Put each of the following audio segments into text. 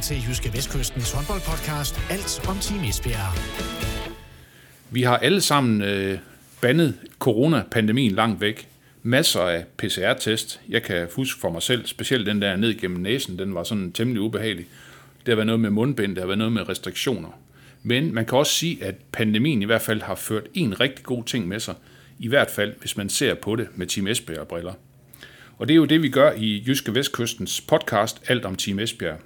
til Jyske Vestkystens håndboldpodcast Alt om Team Esbjerg. Vi har alle sammen øh, bandet coronapandemien langt væk. Masser af PCR-test. Jeg kan huske for mig selv, specielt den der ned gennem næsen, den var sådan temmelig ubehagelig. Det har været noget med mundbind, der har været noget med restriktioner. Men man kan også sige, at pandemien i hvert fald har ført en rigtig god ting med sig. I hvert fald, hvis man ser på det med Team Esbjerg-briller. Og det er jo det, vi gør i Jyske Vestkystens podcast Alt om Team Esbjerg.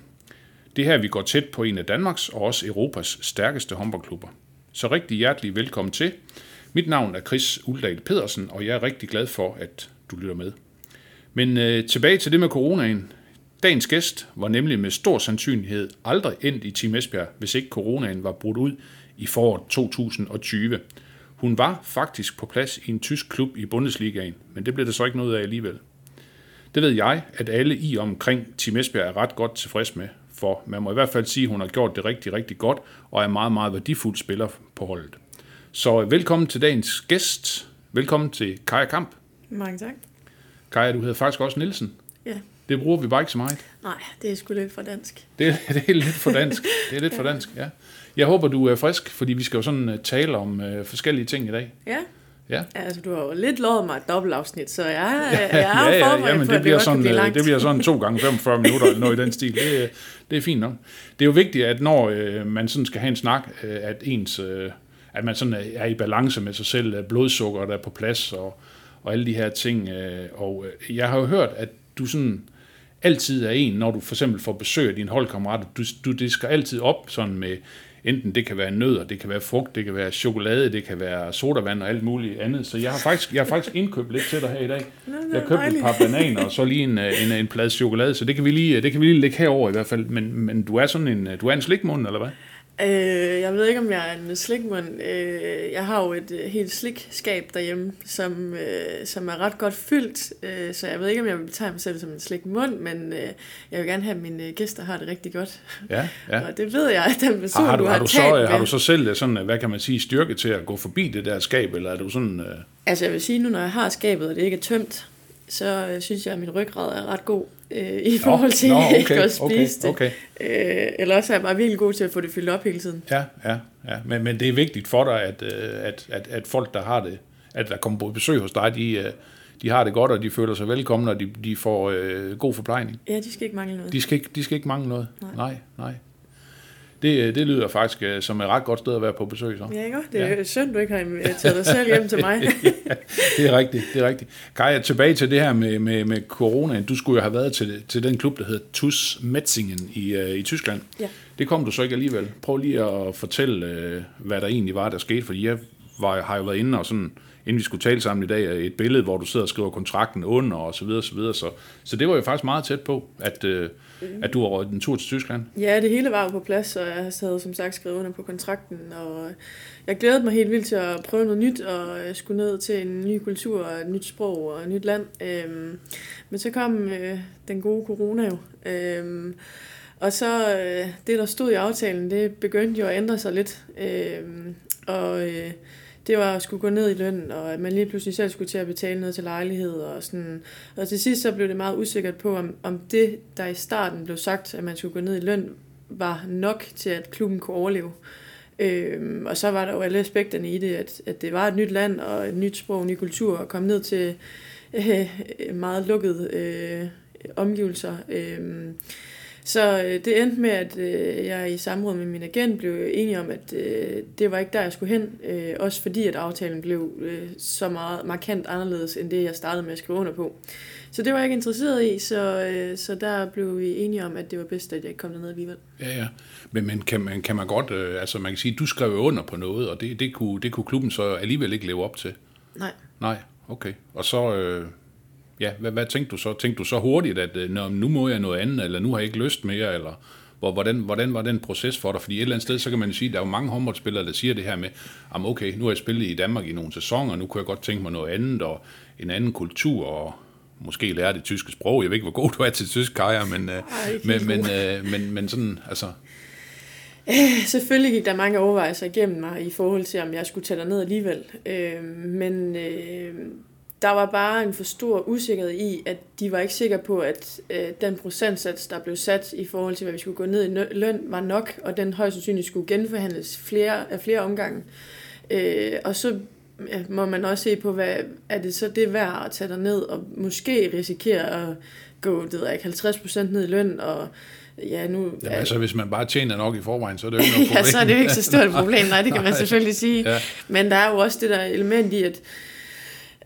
Det her, vi går tæt på en af Danmarks og også Europas stærkeste håndboldklubber. Så rigtig hjertelig velkommen til. Mit navn er Chris Uldal Pedersen, og jeg er rigtig glad for, at du lytter med. Men øh, tilbage til det med coronaen. Dagens gæst var nemlig med stor sandsynlighed aldrig endt i Team Esbjerg, hvis ikke coronaen var brudt ud i foråret 2020. Hun var faktisk på plads i en tysk klub i Bundesligaen, men det blev der så ikke noget af alligevel. Det ved jeg, at alle i omkring Team Esbjerg er ret godt tilfreds med, for man må i hvert fald sige, at hun har gjort det rigtig, rigtig godt, og er meget, meget værdifuld spiller på holdet. Så velkommen til dagens gæst. Velkommen til Kaja Kamp. Mange tak. Kaja, du hedder faktisk også Nielsen. Ja. Det bruger vi bare ikke så meget. Nej, det er sgu lidt for dansk. Det, det er lidt for dansk. Det er lidt for dansk, ja. Jeg håber, du er frisk, fordi vi skal jo sådan uh, tale om uh, forskellige ting i dag. Ja. Ja. Altså, du har jo lidt lovet mig et dobbeltafsnit, så jeg, jeg er ja, ja, ja, men det bliver, det sådan, blive øh, det bliver sådan to gange 45 minutter eller noget i den stil. Det, det er fint nok. Det er jo vigtigt, at når øh, man sådan skal have en snak, øh, at ens, øh, at man sådan er i balance med sig selv, øh, blodsukker der er på plads og, og alle de her ting. Øh, og øh, jeg har jo hørt, at du sådan altid er en, når du for eksempel får besøg af dine holdkammerater, du, du det skal altid op sådan med, enten det kan være nødder, det kan være frugt, det kan være chokolade, det kan være sodavand og alt muligt andet. Så jeg har faktisk, jeg har faktisk indkøbt lidt til dig her i dag. Nå, Jeg købte et dejligt. par bananer og så lige en, øh, en, en plade chokolade, så det kan vi lige, det kan vi lige lægge herover i hvert fald. Men, men du er sådan en, du er en slikmund, eller hvad? Øh, jeg ved ikke, om jeg er en slikmund. Øh, jeg har jo et øh, helt slikskab derhjemme, som, øh, som er ret godt fyldt, øh, så jeg ved ikke, om jeg vil betegne mig selv som en slikmund, men øh, jeg vil gerne have, at mine øh, gæster har det rigtig godt. Ja, ja. Og det ved jeg, at den person, Har, har, du, du har, har, du så, med... har du så selv sådan, hvad kan man sige, styrke til at gå forbi det der skab, eller er du sådan... Øh, Altså jeg vil sige nu, når jeg har skabet, og det ikke er tømt, så øh, synes jeg, at min ryggrad er ret god øh, i forhold til nå, ikke okay, at spise okay, det. okay. Øh, eller også er jeg bare virkelig god til at få det fyldt op hele tiden. Ja, ja, ja. Men, men det er vigtigt for dig, at, øh, at, at, at folk, der har det, at der kommer på besøg hos dig, de, øh, de har det godt, og de føler sig velkomne, og de, de får øh, god forplejning. Ja, de skal ikke mangle noget. De skal ikke, de skal ikke mangle noget. Nej. Nej, nej. Det, øh, det lyder faktisk øh, som et ret godt sted at være på besøg, så. Ja, ikke? Det er ja. synd, du ikke har inviteret dig selv hjem til mig. Det er rigtigt, det er rigtigt. Kaja, tilbage til det her med, med, med corona. Du skulle jo have været til, til den klub, der hedder TuS Metzingen i, øh, i Tyskland. Ja. Det kom du så ikke alligevel. Prøv lige at fortælle, øh, hvad der egentlig var, der skete, fordi jeg var, har jo været inde og sådan, inden vi skulle tale sammen i dag, et billede, hvor du sidder og skriver kontrakten under, og så videre, så videre. Så, så det var jo faktisk meget tæt på, at, øh, at du har røget en tur til Tyskland. Ja, det hele var jo på plads, og jeg havde som sagt skrevet under på kontrakten, og jeg glædede mig helt vildt til at prøve noget nyt, og jeg skulle ned til en ny kultur, og et nyt sprog og et nyt land. Øhm, men så kom øh, den gode corona jo. Øhm, og så øh, det, der stod i aftalen, det begyndte jo at ændre sig lidt. Øhm, og øh, det var at skulle gå ned i løn, og at man lige pludselig selv skulle til at betale noget til lejlighed. Og, sådan. og til sidst så blev det meget usikkert på, om, om det, der i starten blev sagt, at man skulle gå ned i løn, var nok til, at klubben kunne overleve. Øhm, og så var der jo alle aspekterne i det, at, at det var et nyt land og et nyt sprog, en ny kultur, og komme ned til øh, meget lukkede øh, omgivelser. Øh, så øh, det endte med, at øh, jeg i samråd med min agent blev enig om, at øh, det var ikke der, jeg skulle hen. Øh, også fordi, at aftalen blev øh, så meget markant anderledes, end det, jeg startede med at skrive under på. Så det var jeg ikke interesseret i, så, øh, så der blev vi enige om, at det var bedst, at jeg ikke kom derned alligevel. Ja, ja. Men, men kan, man, kan man godt, øh, altså man kan sige, du skrev under på noget, og det, det, kunne, det kunne klubben så alligevel ikke leve op til. Nej. Nej, okay. Og så, øh, ja, hvad, hvad tænkte du så? Tænkte du så hurtigt, at øh, Nå, nu må jeg noget andet, eller nu har jeg ikke lyst mere, eller hvor, hvordan, hvordan var den proces for dig? Fordi et eller andet sted, så kan man sige, at der er jo mange håndboldspillere, der siger det her med, at okay, nu har jeg spillet i Danmark i nogle sæsoner, nu kunne jeg godt tænke mig noget andet, og en anden kultur, og måske lære det tyske sprog. Jeg ved ikke, hvor god du er til tysk, Kaja, men, øh, ikke men, men, god. øh, men, men sådan, altså, Selvfølgelig gik der mange overvejelser igennem mig i forhold til, om jeg skulle tage ned alligevel. Øh, men øh, der var bare en for stor usikkerhed i, at de var ikke sikre på, at øh, den procentsats, der blev sat i forhold til, hvad vi skulle gå ned i løn, var nok, og den højst sandsynligt skulle genforhandles flere, af flere omgange. Øh, og så må man også se på, hvad er det så det værd at tage ned og måske risikere at gå det ved ikke, 50% ned i løn, og ja, nu... Jamen, altså, hvis man bare tjener nok i forvejen, så er det jo ikke noget problem. ja, så er det jo ikke så stort et problem, nej, det kan man selvfølgelig sige. Ja. Men der er jo også det der element i, at,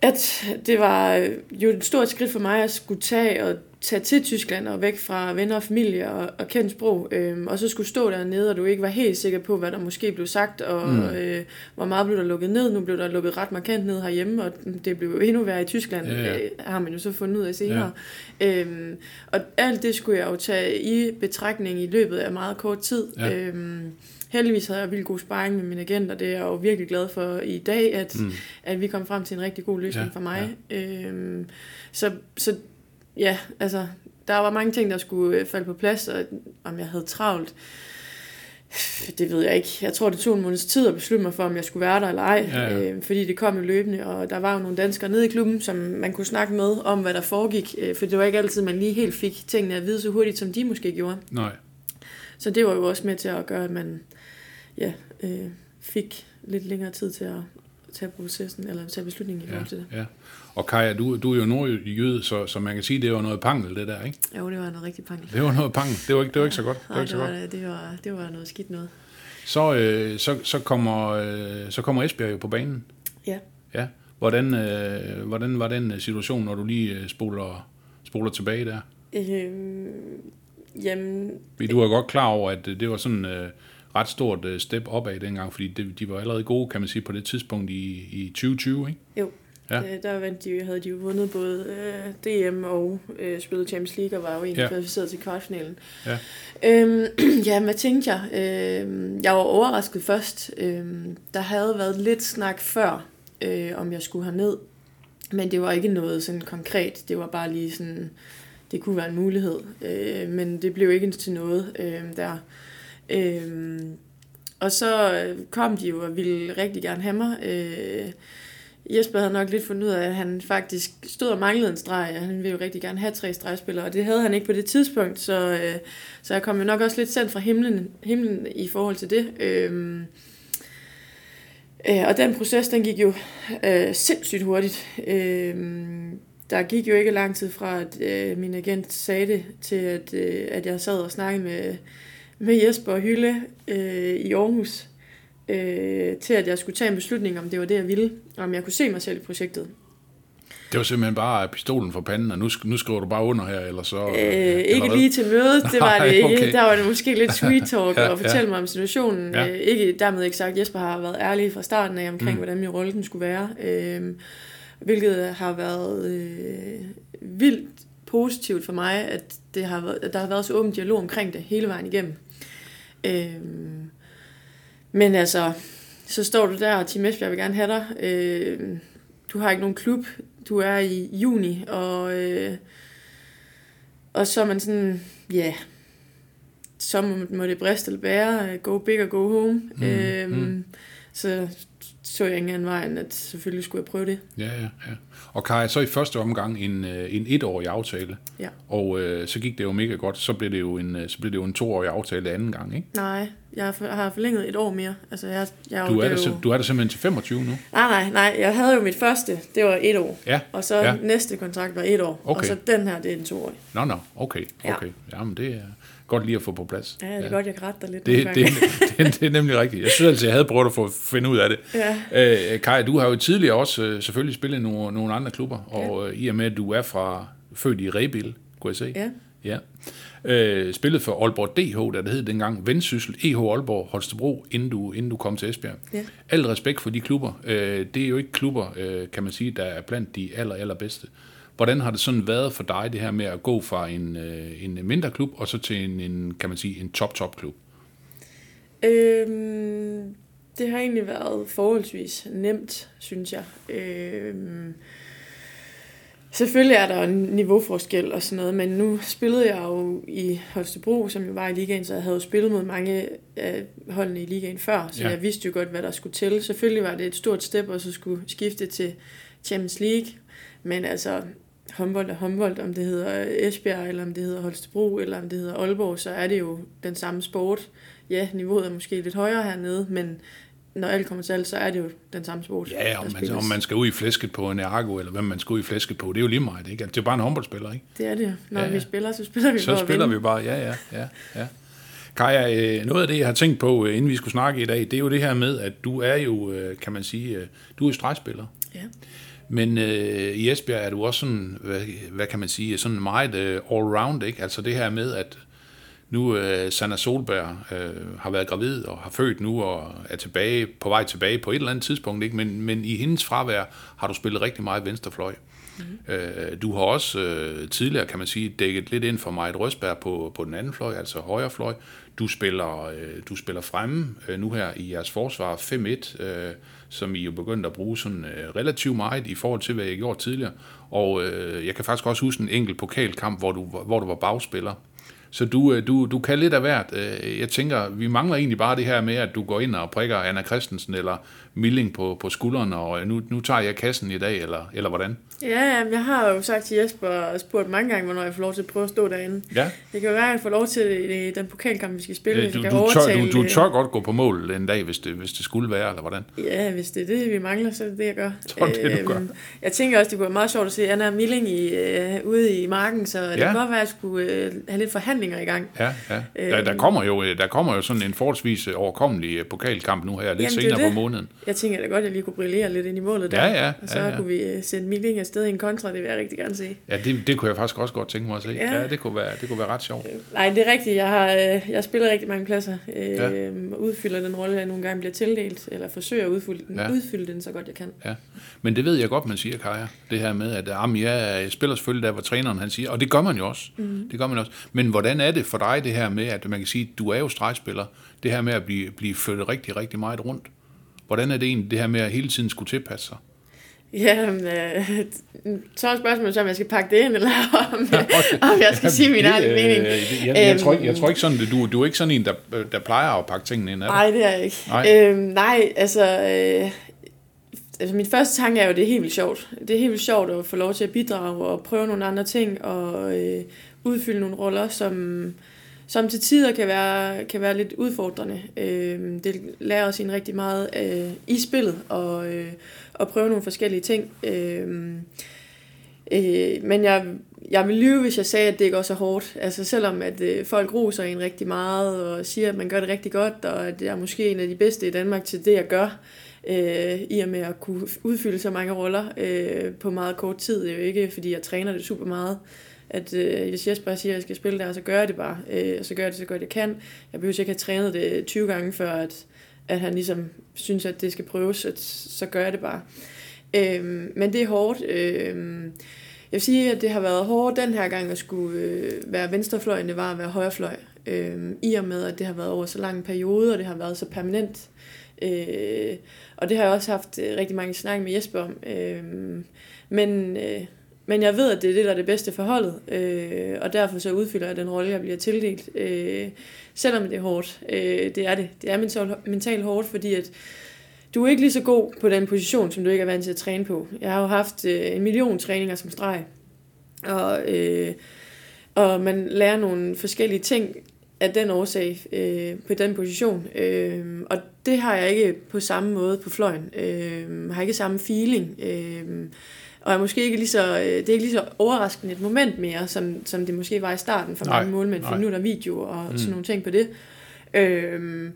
at det var øh, jo et stort skridt for mig at skulle tage og tage til Tyskland og væk fra venner og familie og, og kendt sprog, øhm, og så skulle stå dernede, og du ikke var helt sikker på, hvad der måske blev sagt, og mm. øh, hvor meget blev der lukket ned. Nu blev der lukket ret markant ned herhjemme, og det blev jo endnu værre i Tyskland, Ja, ja. Øh, har man jo så fundet ud af senere. Ja. Øhm, og alt det skulle jeg jo tage i betragtning i løbet af meget kort tid. Ja. Øhm, heldigvis havde jeg vildt god sparring med min agent, og det er jeg jo virkelig glad for i dag, at, Mm. at vi kom frem til en rigtig god løsning Ja, for mig. Øhm, så, så ja, altså, der var mange ting, der skulle øh, falde på plads, og om jeg havde travlt, det ved jeg ikke. Jeg tror, det tog en måneds tid at beslutte mig for, om jeg skulle være der eller ej, Ja, ja. Øh, fordi det kom jo løbende, og der var jo nogle danskere nede i klubben, som man kunne snakke med om, hvad der foregik, øh, for det var ikke altid, man lige helt fik tingene at vide så hurtigt, som de måske gjorde. Nej. Så det var jo også med til at gøre, at man ja, øh, fik lidt længere tid til at tage processen, eller tage beslutningen i forhold til det. ja. Og Kaja, du, du er jo nordjyde, så, så man kan sige, det var noget pangel, det der, ikke? Jo, det var noget rigtig pangel. Det var noget pangel. Det var ikke, det var ikke så godt. Det var Nej, ikke det så var, godt. det, var, det var noget skidt noget. Så, øh, så, så, kommer, øh, så kommer Esbjerg jo på banen. Ja. Ja. Hvordan, øh, hvordan var den øh, situation, når du lige øh, spoler, spoler tilbage der? Øhm, jamen, du er godt klar over, at øh, det var sådan øh, ret stort øh, step opad dengang, fordi det, de var allerede gode, kan man sige, på det tidspunkt i, i 2020, ikke? jo. Ja. Ja. Der vandt de, havde de jo vundet både øh, DM og øh, spillet Champions League, og var jo egentlig Ja. kvalificeret til kvartfinalen. Ja. Øhm, ja, hvad tænkte jeg? Øhm, jeg var overrasket først. Øhm, der havde været lidt snak før, øh, om jeg skulle ned, men det var ikke noget sådan konkret. Det var bare lige sådan, det kunne være en mulighed, øh, men det blev ikke til noget øh, der. Øhm, og så kom de jo og ville rigtig gerne have mig. Øh, Jesper havde nok lidt fundet ud af, at han faktisk stod og manglede en streg, og han ville jo rigtig gerne have tre stregspillere, og det havde han ikke på det tidspunkt, så, øh, så jeg kom jo nok også lidt sendt fra himlen, himlen i forhold til det. Øh, øh, og den proces, den gik jo øh, sindssygt hurtigt. Øh, der gik jo ikke lang tid fra, at øh, min agent sagde det, til at, øh, at jeg sad og snakkede med, med Jesper og Hylde øh, i Aarhus, øh, til at jeg skulle tage en beslutning, om det var det, jeg ville, og om jeg kunne se mig selv i projektet. Det var simpelthen bare pistolen for panden, og nu, nu skriver du bare under her, eller så... Øh, eller ikke hvad? lige til mødet, det var det ikke. okay. Der var det måske lidt sweet talk Ja, og fortælle ja. mig om situationen. Ja. Øh, ikke dermed ikke sagt, Jesper har været ærlig fra starten af omkring, mm. hvordan min rolle den skulle være. Øh, hvilket har været øh, vildt positivt for mig, at, det har været, at der har været så åben dialog omkring det hele vejen igennem. Øh, men altså, så står du der, og Team Esbjerg vil gerne have dig. Øh, du har ikke nogen klub. Du er i juni, og, øh, og så er man sådan, ja, yeah, så må, må det briste eller bære, go big or go home. Mm, øhm, mm. Så så jeg ingen anden vej, at selvfølgelig skulle jeg prøve det. Ja, ja, ja. Og Kai, så i første omgang en, øh, en etårig aftale. Ja. Og øh, så gik det jo mega godt. Så blev det jo en, øh, så blev det jo en toårig aftale anden gang, ikke? Nej, jeg har for- har forlænget et år mere. Altså, jeg, jeg Du er, det jo... du er der simpelthen til 25 nu. Nej, nej, nej. Jeg havde jo mit første, det var et år. Ja. Og så Ja. ja. næste kontrakt var et år. Okay. Og så den her, det er en toårig. Nå, nå, okay, Ja. okay. Jamen, det er godt lige at få på plads. Ja, det er ja. godt, jeg kan rette dig lidt. Det, det, gange. det, det er nemlig rigtigt. Jeg synes altid, jeg havde prøvet at få finde ud af det. Ja. Øh, Kai, du har jo tidligere også øh, selvfølgelig spillet nogle, nogle andre klubber, og øh, i og med, at du er fra født i Rebil, kunne jeg se. Ja. ja. Øh, spillet for Aalborg DH, der det hed dengang Vendsyssel, EH Aalborg, Holstebro, inden du, inden du kom til Esbjerg. Ja. Al respekt for de klubber. Øh, det er jo ikke klubber, øh, kan man sige, der er blandt de aller, allerbedste. Hvordan har det sådan været for dig, det her med at gå fra en, øh, en mindre klub, og så til en, en kan man sige, en top-top-klub? Øhm, det har egentlig været forholdsvis nemt, synes jeg. Øhm, selvfølgelig er der en niveauforskel og sådan noget, men nu spillede jeg jo i Holstebro, som jo var i ligaen, så jeg havde jo spillet mod mange af holdene i ligaen før, så Ja. ja. jeg vidste jo godt, hvad der skulle til. Selvfølgelig var det et stort step, og så skulle skifte til Champions League. Men altså, håndbold er håndbold, om det hedder Esbjerg, eller om det hedder Holstebro, eller om det hedder Aalborg, så er det jo den samme sport. Ja, niveauet er måske lidt højere hernede, men når alt kommer til alt, så er det jo den samme sport. Ja, om man, om man skal ud i flæsket på en ergo, eller hvem man skal ud i flæsket på, det er jo lige meget, ikke? Altså, det er bare en håndboldspiller, ikke? Det er det. Når Ja, ja, vi spiller, så spiller vi Så for at spiller vi bare, ja, ja, ja, ja. Kaja, øh, noget af det, jeg har tænkt på, øh, inden vi skulle snakke i dag, det er jo det her med, at du er jo, øh, kan man sige, du er jo stregspiller. Ja. Men øh, i Esbjerg er du også sådan, hvad, hvad kan man sige, sådan meget øh, all-round, ikke? Altså det her med, at nu øh, Sanna Solberg øh, har været gravid og har født nu og er tilbage, på vej tilbage på et eller andet tidspunkt, ikke? Men, men i hendes fravær har du spillet rigtig meget venstrefløj. Mm. Øh, du har også øh, tidligere, kan man sige, dækket lidt ind for Majt Røsberg på, på den anden fløj, altså højre fløj. Du spiller, øh, du spiller fremme øh, nu her i jeres forsvar 5-1, øh, som I jo begyndte at bruge sådan øh, relativt meget i forhold til, hvad I gjorde tidligere. Og øh, jeg kan faktisk også huske en enkelt pokalkamp, hvor du, hvor du var bagspiller. Så du, øh, du, du kan lidt af hvert. Øh, jeg tænker, vi mangler egentlig bare det her med, at du går ind og prikker Anna Christensen eller Milling på, på skulderen, og øh, nu, nu tager jeg kassen i dag, eller, eller hvordan? Ja, jeg har jo sagt til Jesper og spurgt mange gange, hvornår jeg får lov til at prøve at stå derinde. Ja, Det kan jo være, at jeg får lov til det i den pokalkamp, vi skal spille. Øh, hvis du, jeg du, kan tør, du, du øh, tør godt gå på mål en dag, hvis det, hvis det skulle være, eller hvordan? Ja, hvis det er det, vi mangler, så er det det, jeg gør. Så det det, du gør. Jeg tænker også, det kunne være meget sjovt at se Anna Milling i, øh, ude i marken, så det Ja. kan godt være, at jeg skulle øh, have lidt forhandlinger i gang. Ja, ja. Der, der, kommer jo, øh, der kommer jo sådan en forholdsvis øh, overkommelig øh, pokalkamp nu her, lidt Jamen, det er senere på det. måneden. Jeg tænker da godt, at jeg lige kunne brillere lidt ind i målet der. Ja, ja, Og så ja, ja. kunne vi øh, sende Milling afsted i en kontra, det vil jeg rigtig gerne se. Ja, det, det kunne jeg faktisk også godt tænke mig at se. Ja, Ja. det, kunne være, det kunne være ret sjovt. Nej, det er rigtigt. Jeg har øh, jeg spiller rigtig mange pladser. Øh, Ja. Udfylder den rolle, jeg nogle gange bliver tildelt, eller forsøger at udfylde den, ja. udfylde den så godt jeg kan. Ja. Men det ved jeg godt, man siger, Kaja. Det her med, at jamen, jeg spiller selvfølgelig der, hvor træneren han siger, og det gør man jo også. Mm. Det gør man også. Men hvordan er det for dig, det her med, at man kan sige, du er jo stregspiller, det her med at blive, blive flyttet rigtig, rigtig meget rundt? Hvordan er det egentlig, det her med at hele tiden skulle tilpasse sig? Ja, men, øh, så er spørgsmålet så, om jeg skal pakke det ind, eller om, om jeg skal sige min Det, egen øh, mening. Jeg, jeg, jeg, Øhm, tror ikke, jeg tror ikke sådan, du, du er ikke sådan en, der, der plejer at pakke tingene ind, er? Nej, det er jeg ikke. Nej. Øhm, nej, altså... Øh, altså min første tanke er jo, at det er helt vildt sjovt. Det er helt vildt sjovt at få lov til at bidrage og prøve nogle andre ting og øh, udfylde nogle roller, som, som til tider kan være, kan være lidt udfordrende. Øh, det lærer os en rigtig meget øh, i spillet og, øh, og prøve nogle forskellige ting. Øh, Øh, men jeg, jeg vil lyve, hvis jeg sagde, at det ikke også er hårdt. Altså selvom at øh, folk roser en rigtig meget og siger, at man gør det rigtig godt, og at jeg er måske en af de bedste i Danmark til det, jeg gør, øh, i og med at kunne udfylde så mange roller øh, på meget kort tid. Det er jo ikke, fordi jeg træner det super meget. At øh, hvis Jesper siger, at jeg skal spille der, så gør jeg det bare. Øh, og så gør jeg det så godt jeg kan. Jeg behøver ikke have trænet det 20 gange, før at, at han ligesom synes, at det skal prøves, at, så gør jeg det bare. Øhm, men det er hårdt. Øhm, jeg vil sige, at det har været hårdt den her gang at skulle øh, være venstrefløj, end det var at være højrefløj. Øhm, I og med, at det har været over så lang en periode, og det har været så permanent. Øh, og det har jeg også haft øh, rigtig mange snak med Jesper om. Øh, men, øh, men jeg ved, at det er det, der er det bedste for holdet. Øh, og derfor så udfylder jeg den rolle, jeg bliver tildelt. Øh, selvom det er hårdt. Øh, det er det. Det er mentalt, mental hårdt, fordi at du er ikke lige så god på den position, som du ikke er vant til at træne på. Jeg har jo haft øh, en million træninger som streg, og, øh, og man lærer nogle forskellige ting af den årsag øh, på den position. Øh, og det har jeg ikke på samme måde på fløjen. Øh, har ikke samme feeling. Øh, og er måske ikke lige så, øh, det er ikke lige så overraskende et moment mere, som, som det måske var i starten for Nej, mange målmænd, for nej. nu er der video og Mm. sådan nogle ting på det. Øh,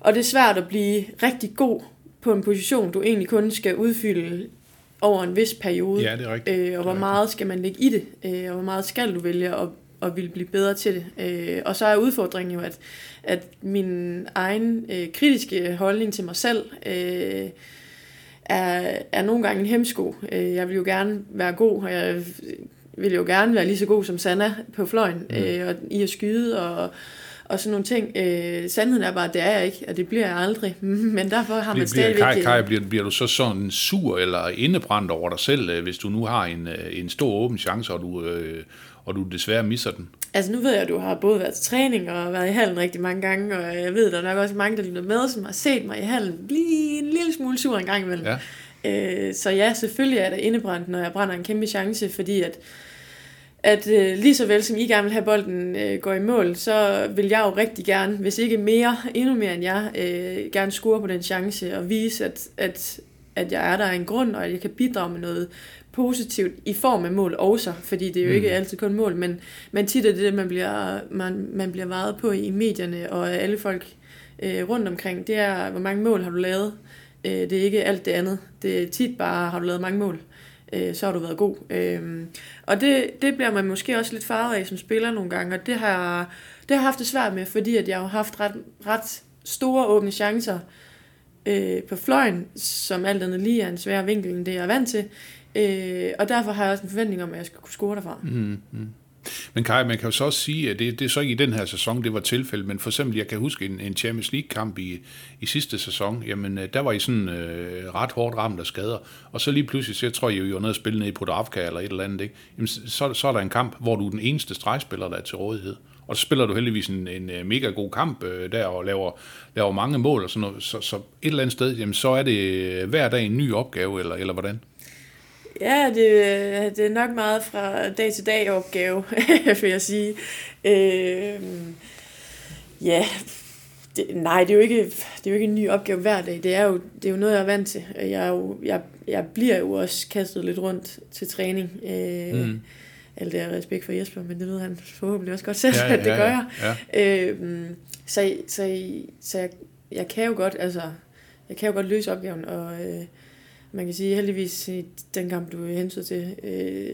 og det er svært at blive rigtig god på en position, du egentlig kun skal udfylde over en vis periode. Ja, det er rigtigt. Øh, og hvor meget skal man lægge i det, øh, og hvor meget skal du vælge at, at ville blive bedre til det. Øh, og så er udfordringen jo, at, at min egen øh, kritiske holdning til mig selv øh, er, er nogle gange en hemsko. Øh, jeg vil jo gerne være god, og jeg vil jo gerne være lige så god som Sanna på fløjen, Mm. øh, og i at skyde og, og sådan nogle ting. Øh, sandheden er bare, at det er jeg ikke, og det bliver jeg aldrig. Men derfor har man Bliver, stadigvæk... Kaj, øh, Kaj, bliver, bliver du så sådan sur eller indebrændt over dig selv, øh, hvis du nu har en, en stor åben chance, og du, øh, og du desværre misser den? Altså nu ved jeg, at du har både været til træning og været i hallen rigtig mange gange, og jeg ved, at der er nok også mange, der lytter med, som har set mig i hallen blive en lille smule sur en gang imellem. Ja. Øh, så ja, selvfølgelig er der indebrændt, når jeg brænder en kæmpe chance, fordi at, at øh, lige så vel som I gerne vil have bolden øh, går i mål, så vil jeg jo rigtig gerne, hvis ikke mere, endnu mere end jeg, øh, gerne score på den chance og vise, at, at, at jeg er der af en grund, og at jeg kan bidrage med noget positivt i form af mål også, fordi det er jo ikke altid kun mål, men, men tit er det det, man bliver, man, man bliver varet på i medierne, og alle folk øh, rundt omkring, det er, hvor mange mål har du lavet. Øh, det er ikke alt det andet. Det er tit bare, har du lavet mange mål, øh, så har du været god. Øh, og det, det bliver man måske også lidt farvet af som spiller nogle gange, og det har, det har jeg haft det svært med, fordi at jeg har haft ret, ret store åbne chancer øh, på fløjen, som alt andet lige er en sværere vinkel, end det jeg er vant til. Øh, og derfor har jeg også en forventning om, at jeg skal kunne score derfra. Mm, mm. Men Kai, man kan jo så også sige, at det, det er så ikke i den her sæson, det var tilfældet, men for eksempel, jeg kan huske en, en Champions League-kamp i, i sidste sæson, jamen øh, der var I sådan øh, ret hårdt ramt af skader, og så lige pludselig, så jeg tror jeg, I var nede og spille ned i Podravka eller et eller andet, ikke? Jamen, så, så er der en kamp, hvor du er den eneste stregspiller, der er til rådighed. Og så spiller du heldigvis en, en øh, mega god kamp øh, der og laver, laver mange mål og sådan noget. Så, så et eller andet sted, jamen, så er det øh, hver dag en ny opgave, eller, eller hvordan? Ja, det, det er nok meget fra dag til dag opgave, vil jeg sige. Øh, ja, det, nej, det er, jo ikke, det er jo ikke en ny opgave hver dag. Det er jo, det er jo noget, jeg er vant til. Jeg, er jo, jeg, jeg bliver jo også kastet lidt rundt til træning. Øh, mm. Alt det er respekt for Jesper, men det ved han forhåbentlig også godt selv, ja, ja, at det gør jeg. Ja, ja. Øh, så så, så jeg, jeg kan jo godt, altså, jeg kan jo godt løse opgaven, og... Øh, man kan sige heldigvis i den kamp, du hensyn til, øh,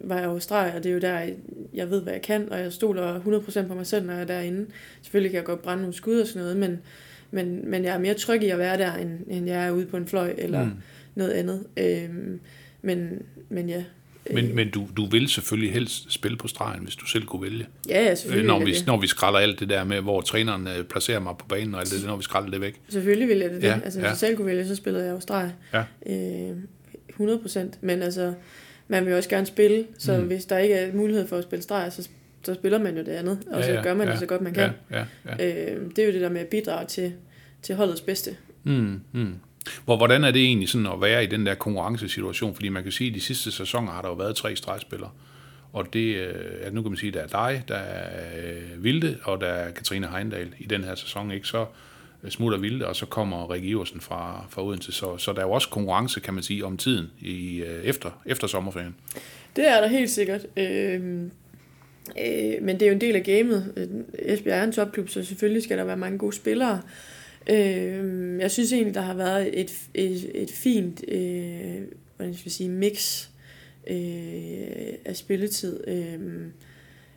var jeg streg, og det er jo der, jeg ved, hvad jeg kan, og jeg stoler 100% på mig selv, når jeg er derinde. Selvfølgelig kan jeg godt brænde nogle skud og sådan noget, men, men, men jeg er mere tryg i at være der, end, end jeg er ude på en fløj eller mm. noget andet. Øh, men, men ja, men, men du, du vil selvfølgelig helst spille på stregen, hvis du selv kunne vælge. Ja, ja selvfølgelig når vi, det. når vi skralder alt det der med, hvor træneren øh, placerer mig på banen og alt det, når vi skralder det væk. Selvfølgelig vil jeg det. Ja, altså, hvis ja. jeg selv kunne vælge, så spillede jeg jo streg. Ja. Øh, 100 procent. Men altså, man vil også gerne spille, så mm. hvis der ikke er mulighed for at spille streg, så, så spiller man jo det andet. Og ja, så gør man ja, det så godt man kan. Ja, ja, ja. Øh, det er jo det der med at bidrage til, til holdets bedste. Mm, mm. Hvor, hvordan er det egentlig sådan at være i den der konkurrencesituation? Fordi man kan sige, at de sidste sæsoner har der jo været tre stregspillere. Og det, øh, ja, nu kan man sige, at der er dig, der er øh, Vilde, og der er Katrine Heindal i den her sæson. Ikke? Så øh, smutter Vilde, og så kommer Rikke Iversen fra, fra Odense. Så, så der er jo også konkurrence, kan man sige, om tiden i, efter, efter sommerferien. Det er der helt sikkert. Øh, øh, men det er jo en del af gamet. Esbjerg er en topklub, så selvfølgelig skal der være mange gode spillere. Øh, Øh, jeg synes egentlig, der har været et, et, et fint øh, hvordan skal jeg sige, mix øh, af spilletid. Øh,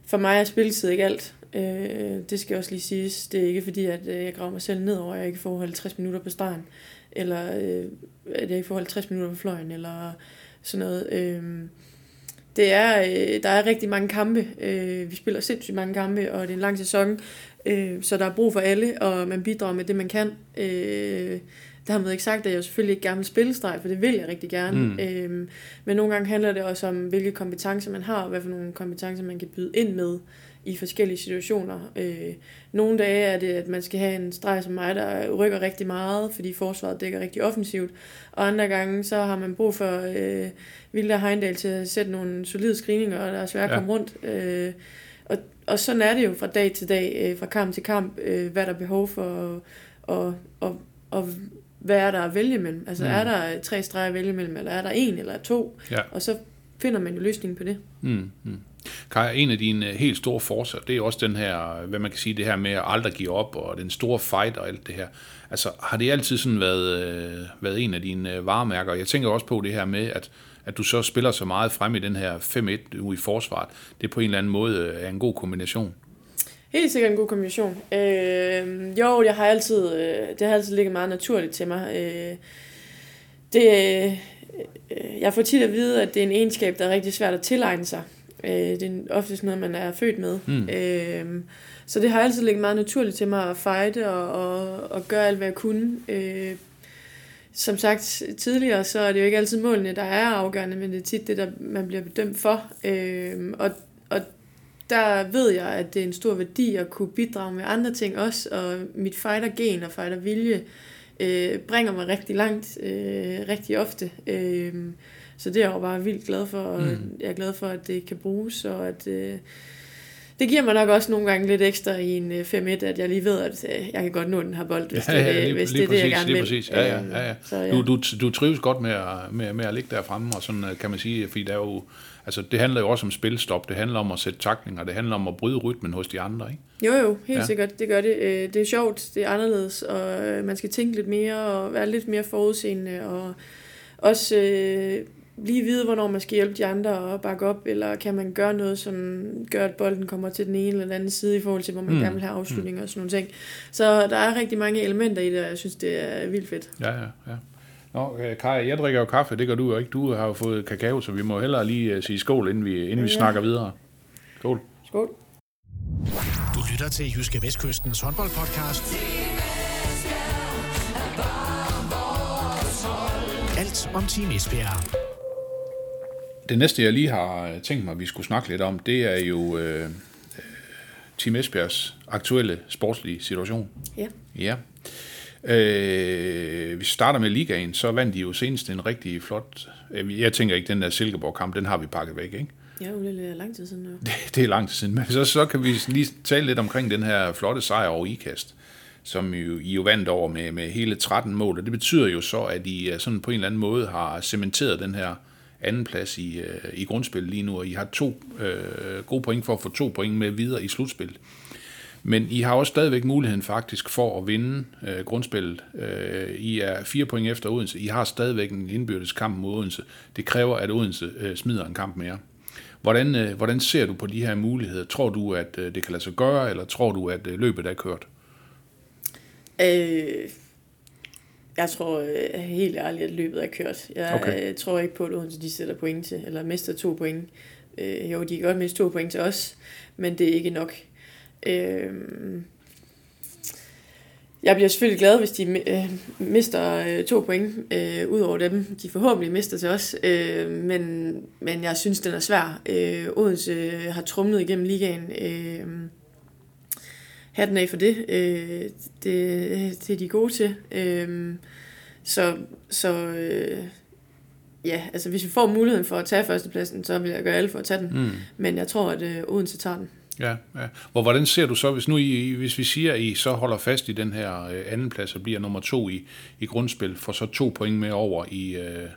for mig er spilletid ikke alt. Øh, det skal også lige siges. Det er ikke fordi, at øh, jeg graver mig selv ned over, at jeg ikke får 50 minutter på stregen, eller øh, at jeg ikke får 50 minutter på fløjen, eller sådan noget. Øh, det er, øh, der er rigtig mange kampe. Øh, vi spiller sindssygt mange kampe, og det er en lang sæson. Øh, så der er brug for alle, og man bidrager med det, man kan. Øh, der har man ikke sagt, at jeg selvfølgelig ikke gerne vil spille streg, for det vil jeg rigtig gerne. Mm. Øh, men nogle gange handler det også om, hvilke kompetencer man har, og hvad for nogle kompetencer man kan byde ind med i forskellige situationer. Øh, nogle dage er det, at man skal have en streg som mig, der rykker rigtig meget, fordi forsvaret dækker rigtig offensivt. Og andre gange, så har man brug for øh, Vilda Heindal til at sætte nogle solide screeninger, og der er svært at ja. komme rundt. Øh, og, og sådan er det jo fra dag til dag, øh, fra kamp til kamp, øh, hvad der er behov for, og, og, og hvad er der at vælge mellem. Altså mm. er der tre streger at vælge mellem, eller er der en eller to, ja. og så finder man jo løsningen på det. Mm. Mm. Kai, en af dine helt store forser, det er også den her, hvad man kan sige, det her med at aldrig give op, og den store fight og alt det her. Altså, har det altid sådan været, øh, været en af dine øh, varemærker? Jeg tænker også på det her med, at, at du så spiller så meget frem i den her 5-1 ude i forsvaret. Det på en eller anden måde øh, er en god kombination. Helt sikkert en god kombination. Øh, jo, jeg har altid, øh, det har altid ligget meget naturligt til mig. Øh, det, øh, jeg får tit at vide, at det er en egenskab, der er rigtig svært at tilegne sig. Øh, det er oftest noget, man er født med. Mm. Øh, så det har altid ligget meget naturligt til mig at fighte og, og, og gøre alt, hvad jeg kunne. Øh, som sagt tidligere, så er det jo ikke altid målene, der er afgørende, men det er tit det, der man bliver bedømt for. Øh, og, og der ved jeg, at det er en stor værdi at kunne bidrage med andre ting også, og mit fighter-gen og fighter-vilje øh, bringer mig rigtig langt, øh, rigtig ofte. Øh, så det er jeg jo bare vildt glad for, og mm. jeg er glad for, at det kan bruges, og at... Øh, det giver mig nok også nogle gange lidt ekstra i en 5-1, øh, at jeg lige ved, at øh, jeg kan godt nå den her bold, hvis, ja, ja, lige, det, hvis lige det er det, jeg gerne lige Præcis. Ja, ja, ja, ja. Så, ja. Du, du, du trives godt med at, med, med at ligge der fremme, og sådan kan man sige, fordi der er jo, altså, det handler jo også om spilstop, det handler om at sætte taklinger, det handler om at bryde rytmen hos de andre, ikke? Jo, jo, helt ja. sikkert, det gør det. Det er sjovt, det er anderledes, og man skal tænke lidt mere, og være lidt mere forudseende, og også øh, lige vide, hvornår man skal hjælpe de andre og bakke op, eller kan man gøre noget, som gør, at bolden kommer til den ene eller den anden side i forhold til, hvor man mm. gerne vil have afslutninger mm. og sådan nogle ting. Så der er rigtig mange elementer i det, og jeg synes, det er vildt fedt. Ja, ja, ja. Nå, øh, Kaj, jeg drikker jo kaffe, det gør du jo ikke. Du har jo fået kakao, så vi må hellere lige øh, sige skål, inden vi, inden ja, vi snakker videre. Skål. Skål. Du lytter til Jyske Vestkystens håndboldpodcast. Alt om Team Esbjerg. Det næste, jeg lige har tænkt mig, at vi skulle snakke lidt om, det er jo øh, Team Esbjergs aktuelle sportslige situation. Ja. Ja. Øh, vi starter med ligaen, så vandt de jo senest en rigtig flot... Øh, jeg tænker ikke, den der Silkeborg-kamp, den har vi pakket væk, ikke? Ja, det er lang tid siden. Det, det er lang tid siden, men så, så kan vi lige tale lidt omkring den her flotte sejr over IKAST, som jo, I jo vandt over med, med hele 13 mål, og det betyder jo så, at I sådan på en eller anden måde har cementeret den her anden plads i, øh, i grundspillet lige nu, og I har to øh, gode point for at få to point med videre i slutspillet. Men I har også stadigvæk muligheden faktisk for at vinde øh, grundspillet. Øh, I er fire point efter Odense. I har stadigvæk en indbyrdes kamp mod Odense. Det kræver, at Odense øh, smider en kamp mere. Hvordan, øh, hvordan ser du på de her muligheder? Tror du, at øh, det kan lade sig gøre, eller tror du, at øh, løbet er kørt? Øh, jeg tror øh, helt ærligt, at løbet er kørt. Jeg okay. tror ikke på, at Odense de sætter point til, eller mister to point. Øh, jo, de kan godt miste to point til os, men det er ikke nok. Øh, jeg bliver selvfølgelig glad, hvis de øh, mister øh, to point øh, ud over dem, de forhåbentlig mister til os. Øh, men, men jeg synes, den er svær. Øh, Odense har trumlet igennem ligaen. Øh, hatten af for det. Øh, det. Det er de gode til. Øh, så så øh, ja, altså hvis vi får muligheden for at tage førstepladsen, så vil jeg gøre alt for at tage den. Mm. Men jeg tror, at øh, Odense tager den. Ja, ja. Hvor, hvordan ser du så, hvis nu I, hvis vi siger, at I så holder fast i den her øh, anden plads og bliver nummer to i, i grundspil, får så to point med over i, øh,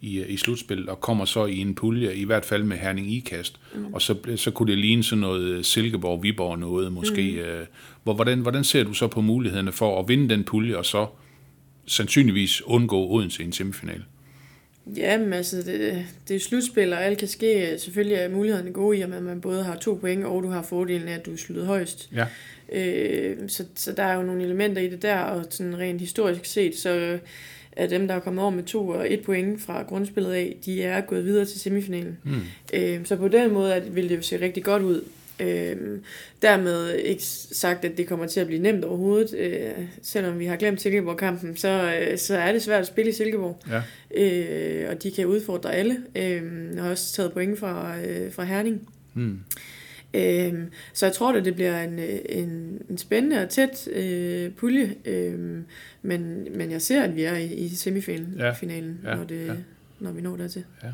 i, i slutspillet, og kommer så i en pulje, i hvert fald med Herning Ikast, mm. og så, så kunne det ligne sådan noget Silkeborg, Viborg noget måske. Mm. Øh, hvor, hvordan, hvordan ser du så på mulighederne for at vinde den pulje, og så sandsynligvis undgå Odense i en semifinal? Jamen altså, det, det er slutspil, og alt kan ske. Selvfølgelig er mulighederne gode i, at man både har to point, og du har fordelen af, at du er sluttet højst. Ja. Øh, så, så der er jo nogle elementer i det der, og sådan rent historisk set, så er dem, der er kommet over med to og et point fra grundspillet af, de er gået videre til semifinalen. Mm. Øh, så på den måde vil det jo se rigtig godt ud. Øh, dermed ikke sagt, at det kommer til at blive nemt overhovedet. Øh, selvom vi har glemt Silkeborg-kampen, så, øh, så er det svært at spille i Silkeborg. Ja. Øh, og de kan udfordre alle. Øh, har også taget point fra, øh, fra Herning. Mm. Øh, så jeg tror, at det bliver en, en, en spændende og tæt øh, pulje. Øh, men, men jeg ser, at vi er i, i semifinalen, ja. finalen, ja. Når, det, ja. når vi når dertil. Ja.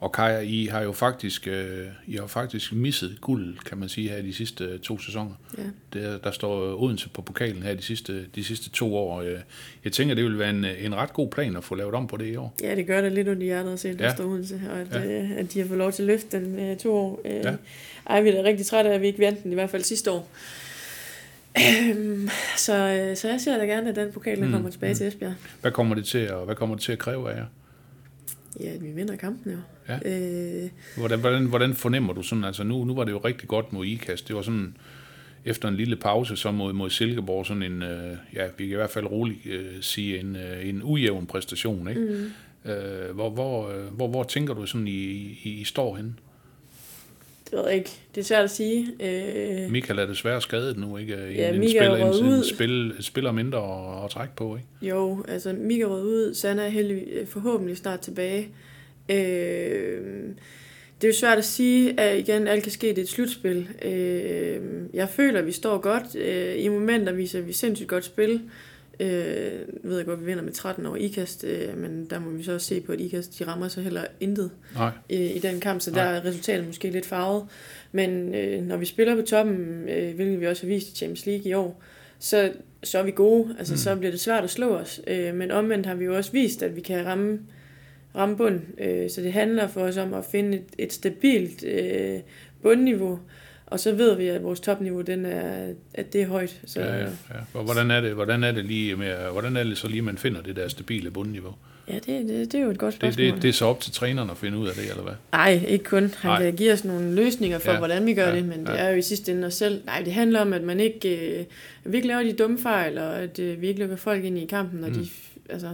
Og Kaja, I har jo faktisk, øh, I har faktisk misset guld, kan man sige, her de sidste øh, to sæsoner. Ja. Der, der står Odense på pokalen her de sidste, de sidste to år. Øh, jeg tænker, det vil være en, en ret god plan at få lavet om på det i år. Ja, det gør det lidt under hjertet at se, at ja. står Odense, og at, ja. øh, at de har fået lov til at løfte den øh, to år. Øh, ja. Ej, vi er da rigtig trætte af, at vi ikke vandt den, i hvert fald sidste år. Øhm, så, øh, så jeg ser da gerne, at den pokal mm. kommer tilbage mm. til Esbjerg. Hvad kommer det til, og hvad kommer det til at kræve af jer? Ja, vi vinder kampen jo. Ja. Øh, hvordan, hvordan, hvordan fornemmer du sådan, altså nu, nu var det jo rigtig godt mod IKAST, det var sådan, efter en lille pause så mod, mod Silkeborg, sådan en, øh, ja, vi kan i hvert fald roligt øh, sige, en, øh, en ujævn præstation, ikke? Mm. Øh, hvor, hvor, øh, hvor, hvor tænker du sådan, I, I, I står henne? Det ved jeg ikke. Det er svært at sige. Øh... Michael er desværre skadet nu, ikke? En, ja, en, spiller, en, en, en spil, spiller mindre at, at trække på, ikke? Jo, altså Michael er ud. Sanna er heldig, forhåbentlig snart tilbage. Øh, det er jo svært at sige, at igen, alt kan ske, det er et slutspil. Øh, jeg føler, at vi står godt. Øh, I momenter viser vi sindssygt godt spil. Øh, ved jeg godt, vi vinder med 13 over IKAST, øh, men der må vi så også se på, at IKAST de rammer så heller intet Nej. øh, i den kamp, så Nej. der er resultatet måske lidt farvet. Men øh, når vi spiller på toppen, øh, hvilket vi også har vist i Champions League i år, så, så er vi gode. Altså, mm. så bliver det svært at slå os. Øh, men omvendt har vi jo også vist, at vi kan ramme, ramme bund. Øh, så det handler for os om at finde et, et stabilt øh, bundniveau. Og så ved vi, at vores topniveau, den er, at det er højt. Så, Ja, ja, ja. Og hvordan er det, hvordan er det lige med, hvordan er det så lige, man finder det der stabile bundniveau? ja det, det, det er jo et godt Det, spørgsmål. det, det er så op til træneren at finde ud af det, eller hvad? Nej, ikke kun. Han Nej. kan give os nogle løsninger for, Ja, hvordan vi gør ja, det, men det ja. er jo i sidste ende os selv. Nej, det handler om, at man ikke, øh, vi ikke laver de dumme fejl, og at øh, vi ikke lukker folk ind i kampen, og Mm. de, altså,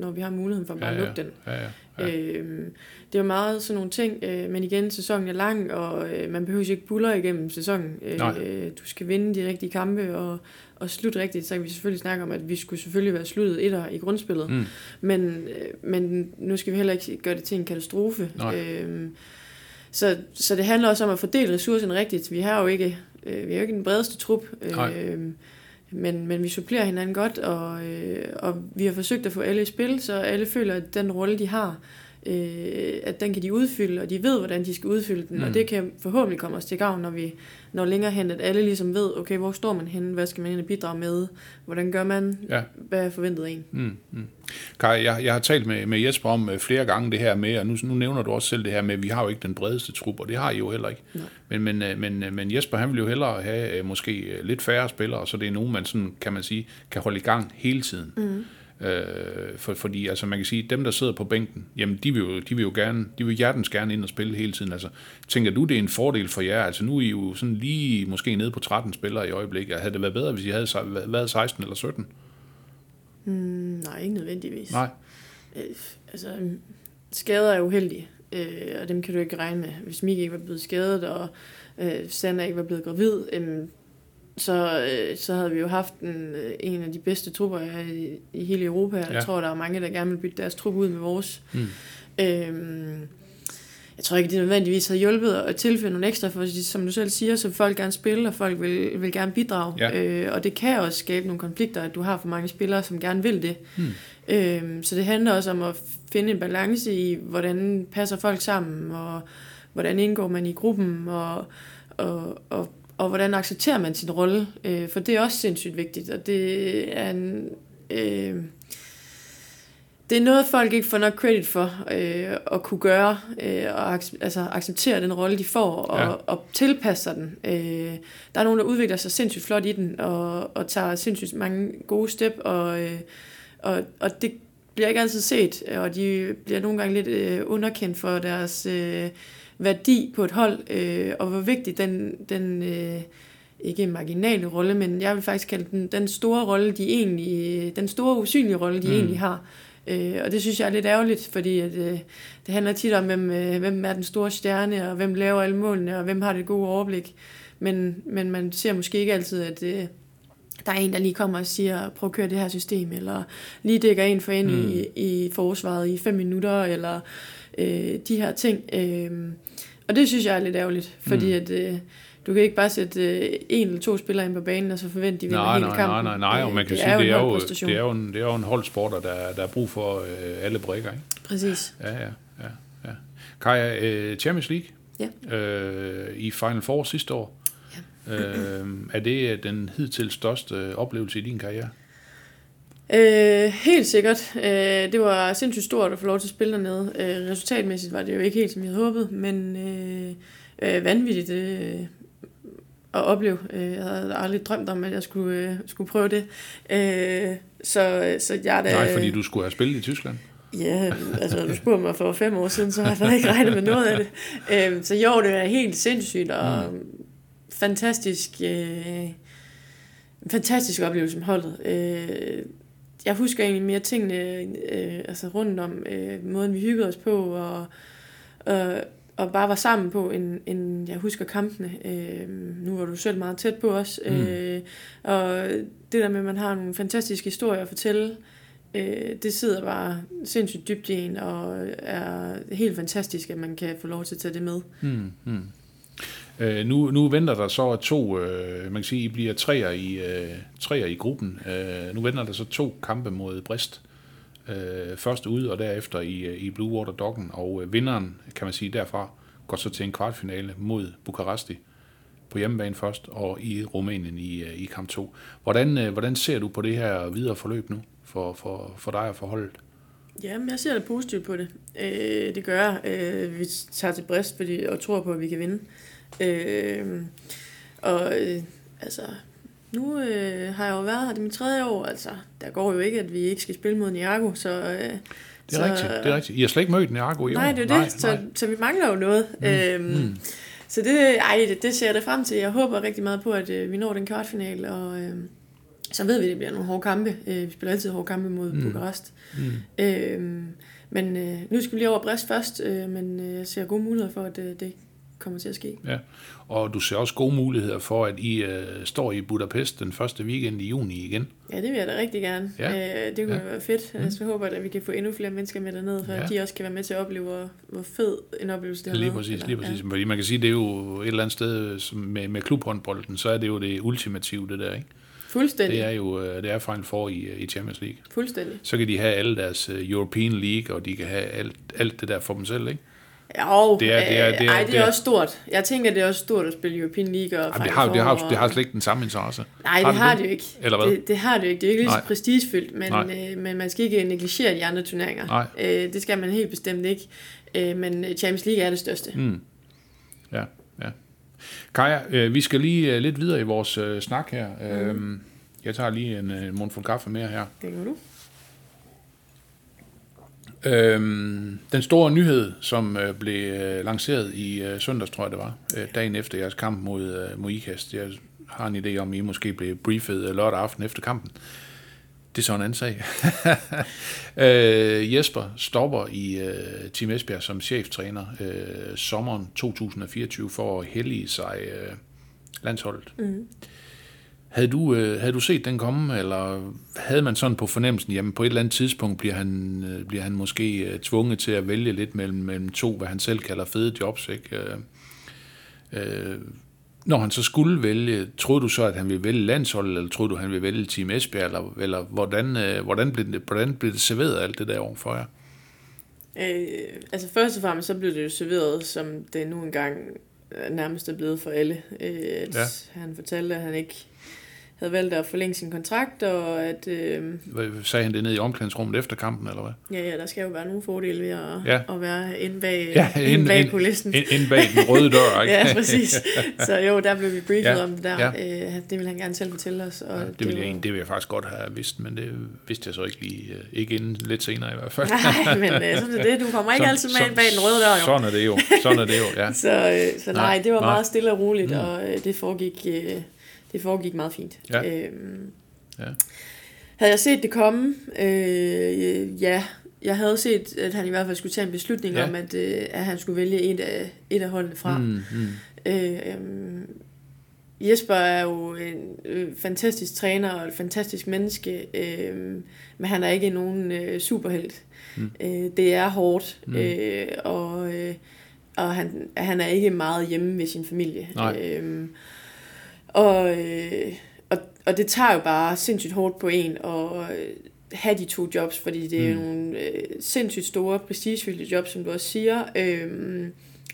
når vi har muligheden for at bare ja, ja, lukke den. Ja, ja. ja. Øhm, det er jo meget sådan nogle ting, øh, men igen, sæsonen er lang, og øh, man behøver ikke buller igennem sæsonen. Nej. Øh, du skal vinde de rigtige kampe, og, og slutte rigtigt. Så kan vi selvfølgelig snakke om, at vi skulle selvfølgelig være sluttet etter i grundspillet. Mm. Men, øh, men nu skal vi heller ikke gøre det til en katastrofe. Nej. Øhm, så, så det handler også om at fordele ressourcerne rigtigt. Vi har jo ikke, øh, vi har jo ikke den bredeste trup, Nej men, men vi supplerer hinanden godt, og, øh, og vi har forsøgt at få alle i spil, så alle føler, at den rolle, de har, øh, at den kan de udfylde, og de ved, hvordan de skal udfylde den, Mm. og det kan forhåbentlig komme os til gavn, når vi når længere hen, at alle ligesom ved, okay, hvor står man henne, hvad skal man egentlig bidrage med, hvordan gør man, Ja. hvad er forventet en. Mm, mm. Kai, jeg, jeg har talt med, med Jesper om øh, flere gange det her med, og nu, nu nævner du også selv det her med, at vi har jo ikke den bredeste trup, og det har I jo heller ikke. Nej. Men, men, øh, men, øh, men Jesper, han vil jo hellere have måske lidt færre spillere, så det er nogen, man sådan, kan man sige, kan holde i gang hele tiden. Mm. Øh, for, fordi altså, man kan sige, dem, der sidder på bænken, jamen, de vil jo, de vil jo gerne, de vil hjertens gerne ind og spille hele tiden. Altså, tænker du, det er en fordel for jer? Altså, nu er I jo sådan lige måske nede på 13 spillere i øjeblikket. Havde det været bedre, hvis I havde været 16 eller 17? Mm, nej, ikke nødvendigvis. Nej. Øh, altså, skader er uheldige, øh, og dem kan du ikke regne med. Hvis Mika ikke var blevet skadet, og øh, Sandra ikke var blevet gravid, øh, så, øh, så havde vi jo haft en, øh, en af de bedste trupper i, i hele Europa. Ja. Ja. Jeg tror, der er mange, der gerne vil bytte deres trup ud med vores. Mm. Øhm, jeg tror ikke, det nødvendigvis har hjulpet at tilføje nogle ekstra, for som du selv siger, så vil folk gerne spille, og folk vil, vil gerne bidrage. Ja. Øh, og det kan også skabe nogle konflikter, at du har for mange spillere, som gerne vil det. Hmm. Øhm, så det handler også om at finde en balance i, hvordan passer folk sammen, og hvordan indgår man i gruppen, og, og, og, og hvordan accepterer man sin rolle. Øh, for det er også sindssygt vigtigt, og det er en... Øh, det er noget, folk ikke får nok credit for øh, at kunne gøre, øh, og ac- altså, acceptere den rolle, de får, og, Ja. og tilpasse sig den. Øh, der er nogen, der udvikler sig sindssygt flot i den, og, og tager sindssygt mange gode step, og, øh, og, og det bliver ikke altid set, og de bliver nogle gange lidt øh, underkendt for deres øh, værdi på et hold, øh, og hvor vigtig den, den øh, ikke en marginale rolle, men jeg vil faktisk kalde den den store rolle, de egentlig, den store usynlige rolle, de Mm. egentlig har. Øh, og det synes jeg er lidt ærgerligt, fordi at, øh, det handler tit om, hvem, øh, hvem er den store stjerne, og hvem laver alle målene, og hvem har det gode overblik. Men, men man ser måske ikke altid, at øh, der er en, der lige kommer og siger, prøv at køre det her system, eller lige dækker en for ind mm. i, i forsvaret i fem minutter, eller øh, de her ting. Øh, og det synes jeg er lidt ærgerligt, fordi Mm. at, øh, du kan ikke bare sætte øh, en eller to spillere ind på banen, og så forvente, de vinder Nej, hele nej, kampen. nej, nej, nej, og Øh, man kan det sige, er jo det en er, jo, det, er jo en, det er jo en holdsport, og der, er- der er brug for øh, alle brækker, ikke? Præcis. Ja, ja, ja. ja. Kaja, øh, Champions League Ja. øh, i Final Four sidste år, øh, er det øh, den hidtil største øh, oplevelse i din karriere? Øh, helt sikkert. Øh, det var sindssygt stort at få lov til at spille dernede. Øh, resultatmæssigt var det jo ikke helt, som jeg havde håbet, men øh, øh, vanvittigt øh, at opleve. Øh, jeg havde aldrig drømt om, at jeg skulle, øh, skulle prøve det. Øh, så, så jeg da... Nej, fordi du skulle have spillet i Tyskland. Ja, altså du spurgte mig for fem år siden, så har jeg ikke regnet med noget af det. Øh, så jo, det er helt sindssygt og mm. fantastisk, øh, fantastisk oplevelse med holdet. Øh, jeg husker egentlig mere tingene øh, altså rundt om øh, måden, vi hyggede os på, og, og, og bare var sammen på, end, end jeg husker kampene. Øh, nu var du selv meget tæt på os. Mm. Øh, og det der med, at man har nogle fantastiske historier at fortælle, øh, det sidder bare sindssygt dybt i en, og er helt fantastisk, at man kan få lov til at tage det med. Hmm, hmm. Øh, nu, nu venter der så to, øh, man kan sige, I bliver treer i, øh, treer i gruppen. Øh, nu venter der så to kampe mod Brist. Øh, først ud og derefter i, øh, i Blue Water Doggen, og øh, vinderen, kan man sige, derfra går så til en kvartfinale mod Bukaresti på hjemmebane først, og i Rumænien i, øh, i kamp 2. Hvordan, øh, hvordan ser du på det her videre forløb nu, for, for, for dig og for holdet? Jamen, jeg ser det positivt på det. Øh, det gør jeg. Øh, vi tager til brist fordi, og tror på, at vi kan vinde. Øh, og øh, altså, nu øh, har jeg jo været her, det mit tredje år, altså, der går jo ikke, at vi ikke skal spille mod Niago, så... Øh, Det er, så, rigtigt, det er rigtigt. I har slet ikke mødt Niago i Nej, år. det er det, så, så vi mangler jo noget. Mm. Øhm, mm. Så det, ej, det, det ser jeg da frem til. Jeg håber rigtig meget på, at øh, vi når den kvartfinale, og øh, så ved vi, at det bliver nogle hårde kampe. Øh, vi spiller altid hårde kampe mod mm. Bukarest. Mm. Øh, men øh, nu skal vi lige over Brest først, øh, men øh, jeg ser gode muligheder for, at øh, det kommer til at ske. Ja, og du ser også gode muligheder for, at I øh, står i Budapest den første weekend i juni igen. Ja, det vil jeg da rigtig gerne. Ja. Øh, det kunne Ja. være fedt. Mm. Altså, jeg håber, at vi kan få endnu flere mennesker med dernede, for Ja. at de også kan være med til at opleve, hvor, fed en oplevelse det har Lige præcis, Eller- lige præcis. Ja. Fordi man kan sige, det er jo et eller andet sted som med, med klubhåndbolden, så er det jo det ultimative, det der, ikke? Fuldstændig. Det er jo øh, det er Final Four i, i Champions League. Fuldstændig. Så kan de have alle deres øh, European League, og de kan have alt, alt det der for dem selv, ikke? Ja, Det er- det er- det er- ej, det det er er- også stort. Jeg tænker, det er også stort at spille European League og Jamen, det, har, det, har, det har slet ikke den samme interesse. Nej, Har det har det? jo ikke. Eller hvad? Det, det har det jo ikke. Det er jo ikke lige så prestigefyldt, men, øh, men man skal ikke negligere de andre turneringer. Nej. Øh, det skal man helt bestemt ikke. Øh, men Champions League er det største. Mm. Ja, ja. Kaja, øh, vi skal lige øh, lidt videre i vores øh, snak her. Mm. Øhm, jeg tager lige en øh, mundfuld kaffe mere her. Det kan du. Øhm, den store nyhed, som øh, blev øh, lanceret i øh, søndags, tror jeg det var, øh, dagen efter jeres kamp mod, øh, mod IKAST. Jeg har en idé om, I måske blev briefet øh, lørdag aften efter kampen. Det er så en anden sag. øh, Jesper stopper i øh, Team Esbjerg som cheftræner øh, sommeren 2024 for at hellige sig øh, landsholdet. Mm. Havde du, øh, havde du set den komme, eller havde man sådan på fornemmelsen, jamen på et eller andet tidspunkt bliver han, øh, bliver han måske øh, tvunget til at vælge lidt mellem, mellem to, hvad han selv kalder fede jobs, ikke? Øh, øh, når han så skulle vælge, troede du så, at han ville vælge landsholdet, eller troede du, han ville vælge Team Esbjerg, eller, eller hvordan, øh, hvordan, blev det, hvordan blev det serveret alt det der over for jer? Øh, altså først og fremmest, så blev det jo serveret, som det nu engang nærmest er blevet for alle. Øh, at ja. Han fortalte, at han ikke havde valgt at forlænge sin kontrakt, og at øh, Hvad- Sagde han det ned i omklædningsrummet efter kampen, eller hvad? ja, ja, der skal jo være nogle fordele ved at, Ja. at være inde bag, Ja, inde- inde bag inde- kulissen. Ind, ind bag den røde dør, ikke? Ja, præcis. Så jo, der blev vi briefet Ja, om det der. ja. Øh, det vil han gerne selv fortælle os. Og Ja, det, ville jeg, var- egentlig- det ville jeg faktisk godt have vidst, men det vidste jeg så ikke lige. øh, Ikke inden lidt senere i hvert fald. Nej, men øh, sådan er det. Du kommer ikke Sådan- altid med sådan- bag den røde dør, jo. Sådan er det jo. Sådan er det jo, ja. Så, øh, så nej, Nej, det var nej. meget stille og roligt, mm. og øh, det foregik, øh, det foregik meget fint. Ja. Øhm, Ja. Havde jeg set det komme? Øh, ja, jeg havde set, at han i hvert fald skulle tage en beslutning Ja. om, at, øh, at han skulle vælge et af, et af holdene fra. Mm. Mm. Øh, øhm, Jesper er jo en øh, fantastisk træner og et fantastisk menneske, øh, men han er ikke nogen øh, superhelt. Mm. Øh, det er hårdt, Mm. øh, og, øh, og han, han er ikke meget hjemme ved sin familie. Nej. Øh, og, øh, og, og det tager jo bare sindssygt hårdt på en at øh, have de to jobs, fordi det er Mm. nogle øh, sindssygt store, prestigefyldte jobs, som du også siger. Øh,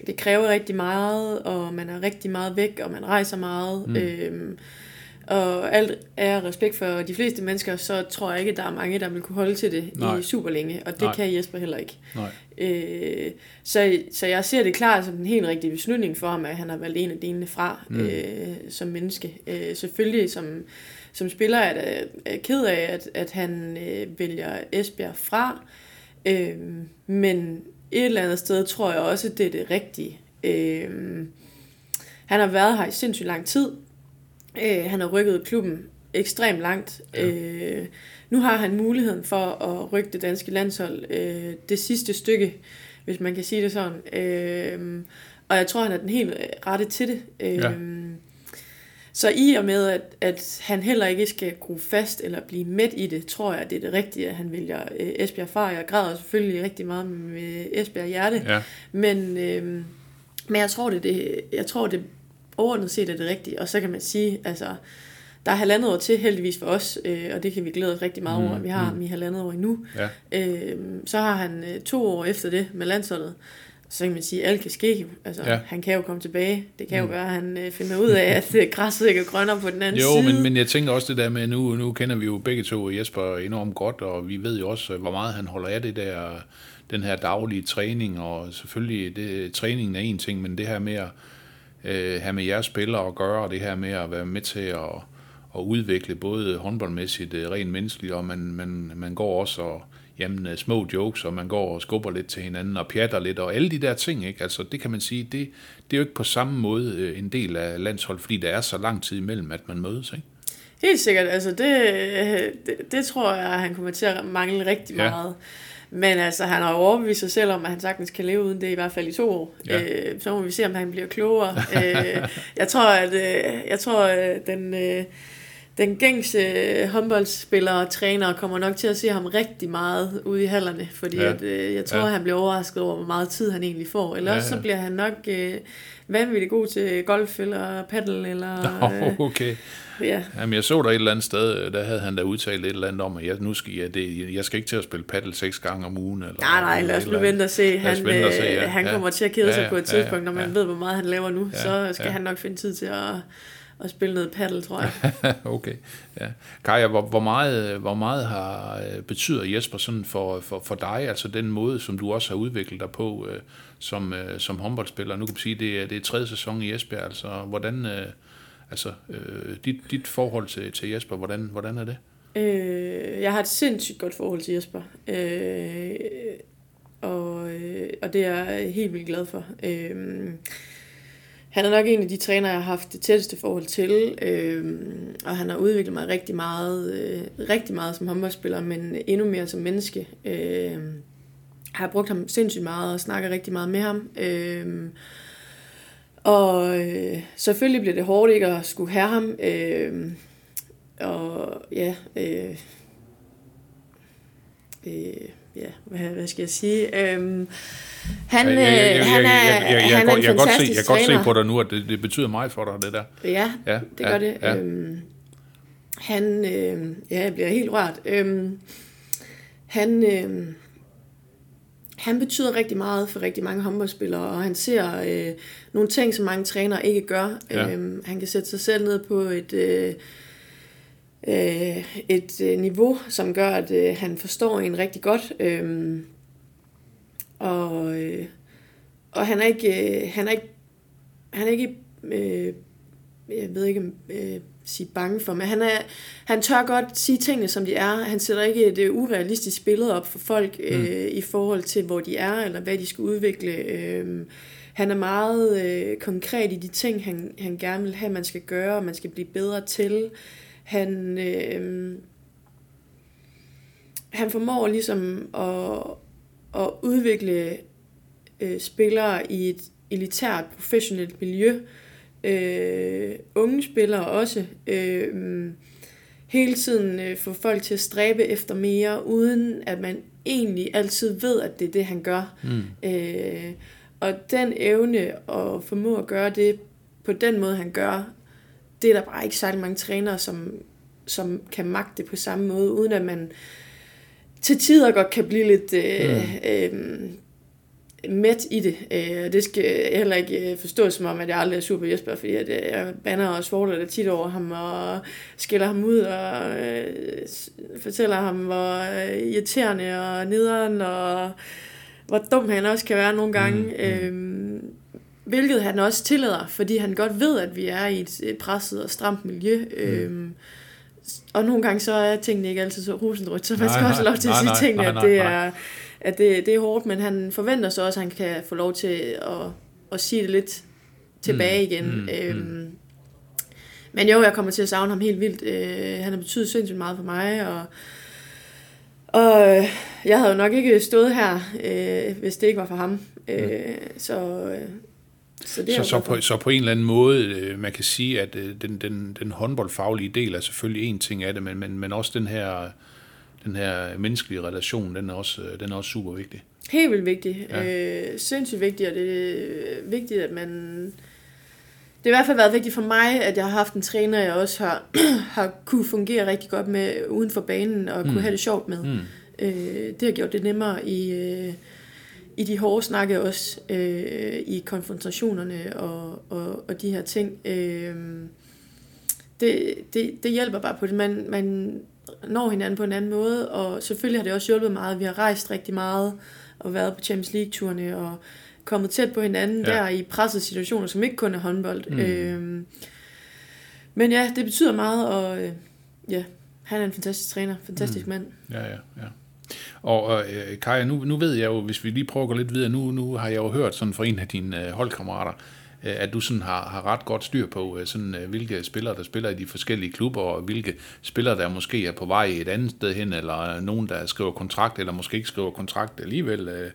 det kræver rigtig meget, og man er rigtig meget væk, og man rejser meget. Mm. Mm. Og alt er respekt for de fleste mennesker, så tror jeg ikke, at der er mange, der vil kunne holde til det Nej. i super længe, og det Nej. Kan Jesper heller ikke. Nej. Øh, så, så jeg ser det klart som den helt rigtige beslutning for ham, at han har valgt en af delene fra Mm. øh, som menneske. Øh, selvfølgelig som, som spiller er jeg er ked af, at, at han øh, vælger Esbjerg fra, øh, men et eller andet sted tror jeg også, det er det rigtige. Øh, han har været her i sindssygt lang tid. Øh, han har rykket klubben ekstremt langt. Ja. Øh, nu har han muligheden for at rykke det danske landshold øh, det sidste stykke, hvis man kan sige det sådan. Øh, og jeg tror, han er den helt rette til det. Øh, Ja. Så i og med, at, at han heller ikke skal gro fast eller blive midt i det, tror jeg, at det er det rigtige, at han vælger øh, Esbjerg fra. Jeg græder selvfølgelig rigtig meget med Esbjerg hjerte. Ja. Men, øh, men jeg tror, det, det, jeg tror det, overordnet set er det rigtigt. Og så kan man sige, altså, der er halvandet år til heldigvis for os, øh, og det kan vi glæde os rigtig meget over, Mm, at vi har mm. ham i halvandet år endnu. Ja. Øh, så har han øh, to år efter det med landsholdet. Så kan man sige, at alt kan ske. jo. Altså, Ja. Han kan jo komme tilbage. Det kan jo Mm. være, at han øh, finder ud af, at øh, græsset ikke er grønnere på den anden Jo, side. men, men jeg tænker også det der med, nu, nu kender vi jo begge to Jesper enormt godt, og vi ved jo også, hvor meget han holder af det der, den her daglige træning, og selvfølgelig, det, træningen er en ting, men det her med at øh, have med jeres spillere at gøre, og det her med at være med til at, at udvikle både håndboldmæssigt, øh, rent menneskeligt, og man, man, man går også og jamen, øh, små jokes, og man går og skubber lidt til hinanden og pjatter lidt, og alle de der ting, ikke? Altså, det kan man sige, det, det er jo ikke på samme måde øh, en del af landshold, fordi der er så lang tid imellem, at man mødes, ikke? Helt sikkert. Altså, det, det, det tror jeg, han kommer til at mangle rigtig Ja. meget. Men altså, han har jo overbevist sig selv om, at han sagtens kan leve uden det, i hvert fald i to år. Ja. Øh, så må vi se, om han bliver klogere. øh, jeg tror, at øh, jeg tror, at den, øh, den gængse håndboldspiller og træner kommer nok til at se ham rigtig meget ude i hallerne, fordi Ja. ja. at, øh, jeg tror, Ja. ja. han bliver overrasket over, hvor meget tid han egentlig får. Eller Ja, også så ja. bliver han nok øh, vanvittigt god til golf eller paddle, eller... Øh, Okay. ja. Jamen, jeg så der et eller andet sted, der havde han da udtalt et eller andet om, at jeg, nu skal jeg, det, jeg skal ikke til at spille paddle seks gange om ugen. Eller, Nej, nej, lad os nu vente og se. Han, vente og se, øh, ja. han Ja. kommer til at kede sig Ja, på et ja, ja, tidspunkt, når man ja. ved, hvor meget han laver nu. Ja, Så skal ja. han nok finde tid til at, at spille noget paddle, tror jeg. okay, ja. Kaja, hvor, hvor, meget, hvor meget har øh, betyder Jesper sådan for, for, for dig, altså den måde, som du også har udviklet dig på øh, som, øh, som håndboldspiller? Nu kan man sige, det er, det er tredje sæson i Esbjerg, altså hvordan, øh, altså øh, dit, dit forhold til, til Jesper, hvordan, hvordan er det? Øh, jeg har et sindssygt godt forhold til Jesper. Øh, og, øh, og det er jeg helt vildt glad for. Øh, han er nok en af de trænere, jeg har haft det tætteste forhold til, øh, og han har udviklet mig rigtig meget, øh, rigtig meget som håndboldspiller, men endnu mere som menneske. Øh, har brugt ham sindssygt meget og snakker rigtig meget med ham. Øh, og øh, selvfølgelig bliver det hårdt ikke at skulle have ham. Øh, og ja, øh, øh, ja hvad, hvad skal jeg sige? Øhm, han, øh, Jeg- jeg- jeg- han er, jeg- jeg- jeg- han er jeg- en jeg godt se- fantastisk Jeg kan godt se på dig nu, at det, det betyder meget for dig, det der. Ja, Ja, det ja, gør det. ja. Øhm, han, øh, ja, jeg bliver helt rørt. Øhm, han, øh, han betyder rigtig meget for rigtig mange håndboldspillere, og han ser øh, nogle ting, som mange trænere ikke gør. Ja. Øhm, han kan sætte sig selv ned på et, øh, øh, et øh, niveau, som gør, at øh, han forstår en rigtig godt. Øhm, og, øh, og han er ikke, øh, han er ikke, han er ikke øh, jeg ved ikke, øh, sige bange for, men han, er, han tør godt sige tingene, som de er. Han sætter ikke et øh, urealistisk billede op for folk øh, i forhold til, hvor de er, eller hvad de skal udvikle. Øh, han er meget øh, konkret i de ting, han, han gerne vil have, man skal gøre, og man skal blive bedre til. Han, øh, han formår ligesom at, at udvikle øh, spillere i et elitært, professionelt miljø. Øh, unge spillere også. Øh, hele tiden øh, få folk til at stræbe efter mere, uden at man egentlig altid ved, at det er det, han gør. Mm. Øh, og den evne at formå at gøre det på den måde, han gør, det er der bare ikke særlig mange trænere, som, som kan magte det på samme måde, uden at man til tider godt kan blive lidt øh, øh, mæt i det. Øh, det skal heller ikke øh, forstås som om, at jeg aldrig er super Jesper, fordi at, øh, jeg banner og svogler det tit over ham, og skiller ham ud, og øh, fortæller ham, hvor øh, irriterende og nederen, og hvor dum han også kan være nogle gange. Mm, mm. Øh, hvilket han også tillader, fordi han godt ved, at vi er i et et presset og stramt miljø. Mm. Øhm, og nogle gange så er tingene ikke altid så rosenrødt, så man Nej, skal også have lov til at nej, sige nej, tingene, nej, at nej, det nej. er, at det, det er hårdt, men han forventer så også, at han kan få lov til at, at sige det lidt tilbage Mm, igen. mm, øhm, men jo, jeg kommer til at savne ham helt vildt. Øh, han har betydet sindssygt meget for mig, og, og øh, jeg havde jo nok ikke stået her, øh, hvis det ikke var for ham. Øh, så, øh, så det Så, så, på, så på en eller anden måde, øh, man kan sige, at øh, den, den, den håndboldfaglige del er selvfølgelig en ting af det, men, men, men også den her, den her menneskelige relation, den er også, øh, den er også super vigtig. Helt vildt vigtigt. Ja. Øh, sindssygt vigtigt, og det er vigtigt, at man det har i hvert fald været vigtigt for mig, at jeg har haft en træner, jeg også har, har kunne fungere rigtig godt med uden for banen, og kunne Mm. have det sjovt med. Mm. Øh, det har gjort det nemmere i, øh, i de hårde snakke også, øh, i konfrontationerne og, og, og de her ting. Øh, det, det, det hjælper bare på det. Man, man når hinanden på en anden måde, og selvfølgelig har det også hjulpet meget. Vi har rejst rigtig meget og været på Champions League-turene og kommet tæt på hinanden Ja. der i pressede situationer, som ikke kun er håndbold. Mm. Øh, men ja, det betyder meget, og øh, ja, han er en fantastisk træner, fantastisk mm. mand. Ja, ja, ja. Og øh, Kaja, nu, nu ved jeg jo, hvis vi lige prøver at gå lidt videre, nu, nu har jeg jo hørt sådan fra en af dine øh, holdkammerater, øh, at du sådan har, har ret godt styr på, øh, sådan, øh, hvilke spillere, der spiller i de forskellige klubber, og hvilke spillere, der måske er på vej et andet sted hen, eller øh, nogen, der skriver kontrakt, eller måske ikke skriver kontrakt alligevel. Øh,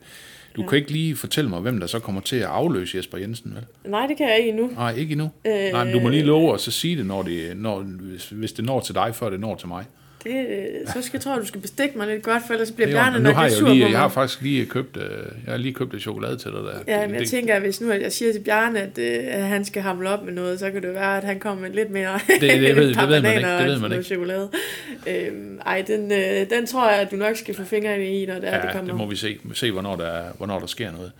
du Ja. kan ikke lige fortælle mig, hvem der så kommer til at afløse Jesper Jensen, vel? Nej, det kan jeg ikke endnu. Nej, ikke endnu. Øh, Nej, men du må lige love os at sige det, når det, når, hvis, hvis det når til dig, før det når til mig. Det, øh, så skal jeg tror, du skal bestikke mig lidt godt, for ellers bliver Det er Bjarne nok har jeg, sur jo lige, på jeg har faktisk lige købt, øh, jeg har lige købt et chokolade til dig der. Ja, Det- men jeg det- tænker, at hvis nu at jeg siger til Bjarne, at, øh, at han skal hamle op med noget, så kan det være, at han kommer med lidt mere det ved- et par det ved man ikke, det ved og man ikke. chokolade. Øhm, ej, den, øh, den tror jeg, at du nok skal få fingrene i, når det, er, Ja, det kommer. det må vi se, se hvornår, der, er- hvornår der sker noget.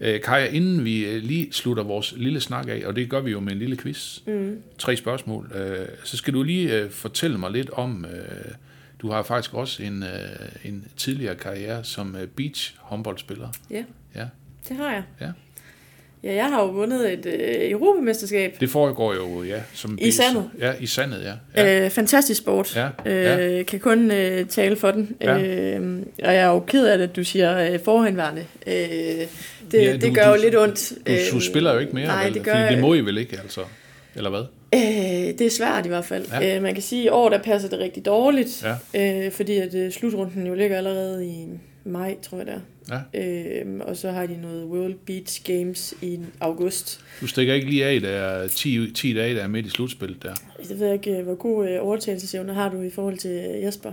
Øh, Kaja, inden vi øh, lige slutter vores lille snak af, og det gør vi jo med en lille quiz, Mm. tre spørgsmål, øh, så skal du lige øh, fortælle mig lidt om, øh, du har faktisk også en, øh, en tidligere karriere som øh, beach håndboldspiller. Ja, Ja. det har jeg. Ja. Ja, jeg har jo vundet et øh, Europamesterskab. Det foregår jo, ja, som I sandet. Ja, i sandet, ja. ja. Øh, fantastisk sport. Ja, Øh. Kan kun øh, tale for den. Ja. Øh, og jeg er jo ked af det, at du siger øh, forhenværende. Øh, det, Ja, du- det gør du- jo lidt ondt. Du, du Øh, spiller jo ikke mere, nej, vel? det gør Fordi det må I vel ikke, altså? Eller hvad? Øh, det er svært i hvert fald. Ja. Øh, man kan sige, at i år der passer det rigtig dårligt, Ja. øh, fordi at øh, slutrunden jo ligger allerede i maj, tror jeg det er. Ja. Øh, og så har de noget World Beach Games i august. Du stikker ikke lige af, der er 10, 10 dage, der er midt i slutspillet der. Jeg ved ikke, øh, hvor god øh, overtagelsesevne har du i forhold til øh, Jesper?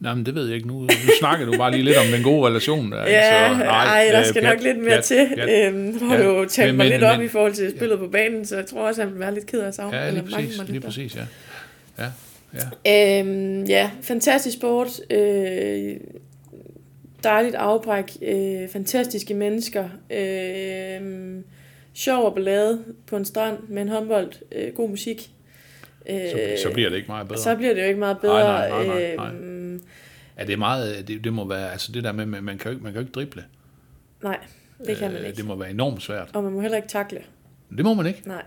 Nej, men det ved jeg ikke. Nu, nu snakker du bare lige lidt om den gode relation der. Ja, Så, ej, der skal pjat, nok lidt mere pjat, til. pjat. Øhm, nu har Ja, du talt mig lidt op men- i forhold til spillet på banen, så jeg tror også, han vil være lidt ked af at savne. Ja, eller lige præcis, lige lidt der. præcis, ja. Ja, ja. Øhm, ja, fantastisk sport. Øh, dejligt afbræk. Øh, fantastiske mennesker. Øh, sjov og ballade på en strand med en håndbold. Øh, god musik. Øh, Så, så bliver det ikke meget bedre. så bliver det jo ikke meget bedre. Nej, nej, nej, nej, Øhm, Er det meget, det, det må være, altså det der med, man kan jo ikke, man kan jo ikke drible. nej, det kan man Øh, ikke. Det må være enormt svært. Og man må heller ikke takle. Det må man ikke. Nej,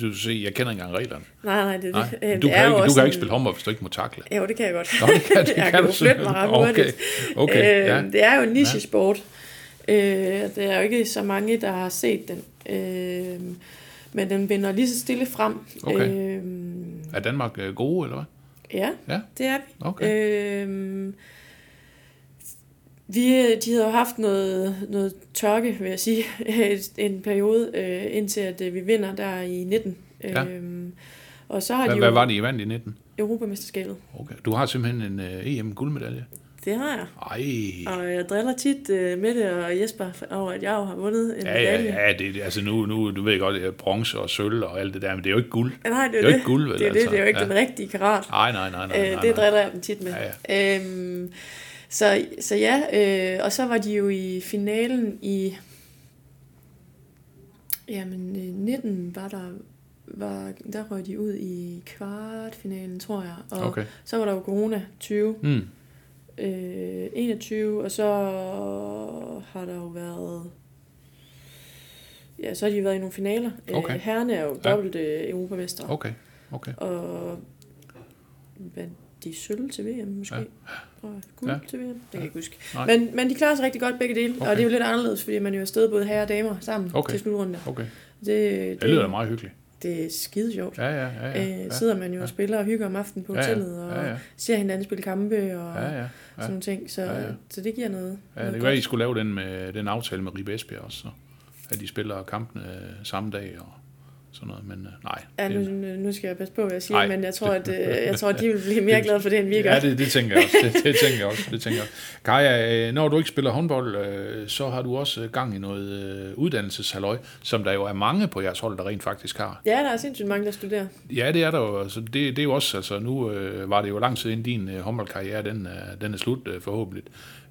du se, jeg kender ikke engang reglerne. nej, nej. Det, Nej. det, Du, det kan er ikke, du kan ikke en- spille håndbold, hvis du ikke må takle. Jo, det kan jeg godt. Nå, det kan, det jeg kan kan du flytte mig ret hurtigt. Okay, okay øh, ja. Det er jo en niche-sport. Øh, det er jo ikke så mange, der har set den. Øh, men den vinder lige så stille frem. Okay. Øh, Er Danmark øh, gode, eller hvad? ja, Ja. det er vi. Okay. Øh, vi, de havde jo haft noget, noget tørke, vil jeg sige, en periode, øh, indtil at øh, vi vinder der i 19. Ja. Øh, og så har Hvad, de hvad var det, I vandt i 19? Europamesterskabet. Okay. Du har simpelthen en uh, EM-guldmedalje. Det har jeg. Ej. Og jeg driller tit uh, Mette og Jesper over, at jeg jo har vundet en Ja, ja, medalje. ja, det, det- altså nu, nu, du ved godt, det er bronze og sølv og alt det der, men det er jo ikke guld. Nej, det er Det er jo ikke guld, vel, Det er, det, altså. det er jo ikke Ja. den rigtige karat. Nej, nej, nej, nej, nej, Øh, nej. det driller jeg dem tit med. Ja, Øhm, så, så ja, øh, og så var de jo i finalen i... Jamen, øh, 19 var der... Var, der røg de ud i kvartfinalen, tror jeg. Og Okay. så var der jo corona 20, Mm. øh, 21, og så har der jo været... Ja, så har de været i nogle finaler. Okay. Øh, herrene er jo Ja. dobbelt øh, europamestre. Okay, okay. Og vandt de sølv til VM måske? Ja. Ja. Og guld Ja. ja. til VM? Det kan jeg ikke huske. Nej. Men, men de klarer sig rigtig godt begge dele, okay. Og det er jo lidt anderledes, fordi man er jo afsted både herrer og damer sammen Okay. til slutrunden. Okay. Det, Det lyder da meget hyggeligt. det er skide sjovt. Ja, ja, ja. ja, Øh, ja. sidder man jo ja. og spiller og hygger om aftenen på Ja, ja. hotellet, og Ja, ja. ser hinanden spille kampe og Ja, ja. sådan nogle ting. Så, Ja, ja. så det giver noget. Ja, noget det kan være, I skulle lave den, med, den aftale med Ribe Esbjerg også, så. At de spiller kampene øh, samme dag. Og, sådan noget, men øh, nej. Ja, nu, det, nu- skal jeg passe på, hvad jeg siger, Nej, men jeg tror, det- at, øh, jeg tror, at de vil blive mere glade for det, end vi gør. Ja, det, det tænker jeg også. Det, det tænker jeg også. Det tænker jeg. også. Kaja, øh, når du ikke spiller håndbold, øh, så har du også øh, gang i noget øh, uddannelseshalløj, som der jo er mange på jeres hold, der rent faktisk har. Ja, der er sindssygt mange, der studerer. Ja, det er der jo. Altså, det, det er jo også, altså nu øh, var det jo lang tid inden din øh, håndboldkarriere, den, er, den er slut øh, forhåbentlig.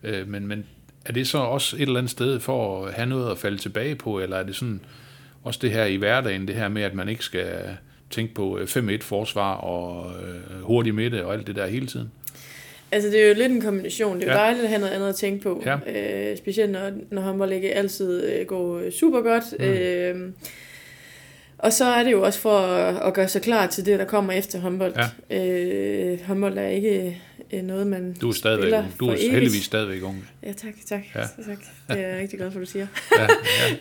Øh, men, men er det så også et eller andet sted for at have noget at falde tilbage på, eller er det sådan også det her i hverdagen, det her med, at man ikke skal tænke på øh, 5-1 forsvar og øh, hurtig midte og alt det der hele tiden? Altså, det er jo lidt en kombination. Det er jo Ja. dejligt at have noget andet at tænke på. Ja. Øh, specielt når, når håndbold ikke altid øh, går øh, super godt. Mm. Øh, og så er det jo også for at, at gøre sig klar til det, der kommer efter håndbold. Ja. Øh, håndbold er ikke øh, noget, man Du er stadigvæk ung. Du er heldigvis stadigvæk ung. Ja, tak, tak. Ja. Tak. Det er jeg rigtig glad for, du siger. Ja,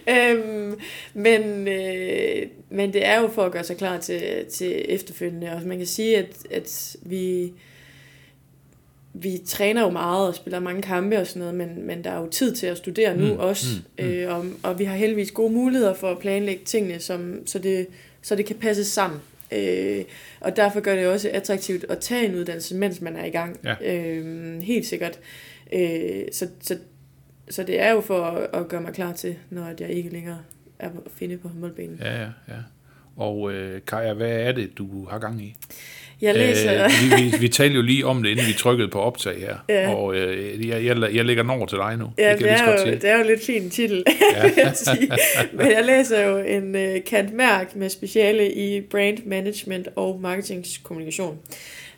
ja. øhm, men, øh, men det er jo for at gøre sig klar til, til efterfølgende. Og man kan sige, at, at vi, vi træner jo meget og spiller mange kampe og sådan noget, men, men der er jo tid til at studere nu Mm, mm, også. Mm, mm. Øh, og, og vi har heldigvis gode muligheder for at planlægge tingene, som, så, det, så det kan passe sammen. Øh, og derfor gør det også attraktivt at tage en uddannelse, mens man er i gang. Ja. Øh, helt sikkert. Øh, så, så, så det er jo for at, at gøre mig klar til, når jeg ikke længere er at finde på håndboldbanen. Ja. ja, ja. Og øh, Kaja, hvad er det, du har gang i? Jeg læser... Øh, vi, vi, vi talte jo lige om det, inden vi trykkede på optag her. Ja. Og øh, jeg, jeg, jeg lægger den over til dig nu. Ja, kan det så er, jo, det er jo lidt fin titel, Ja. sige. Men jeg læser jo en uh, Kant Mærk med speciale i brand management og marketingskommunikation.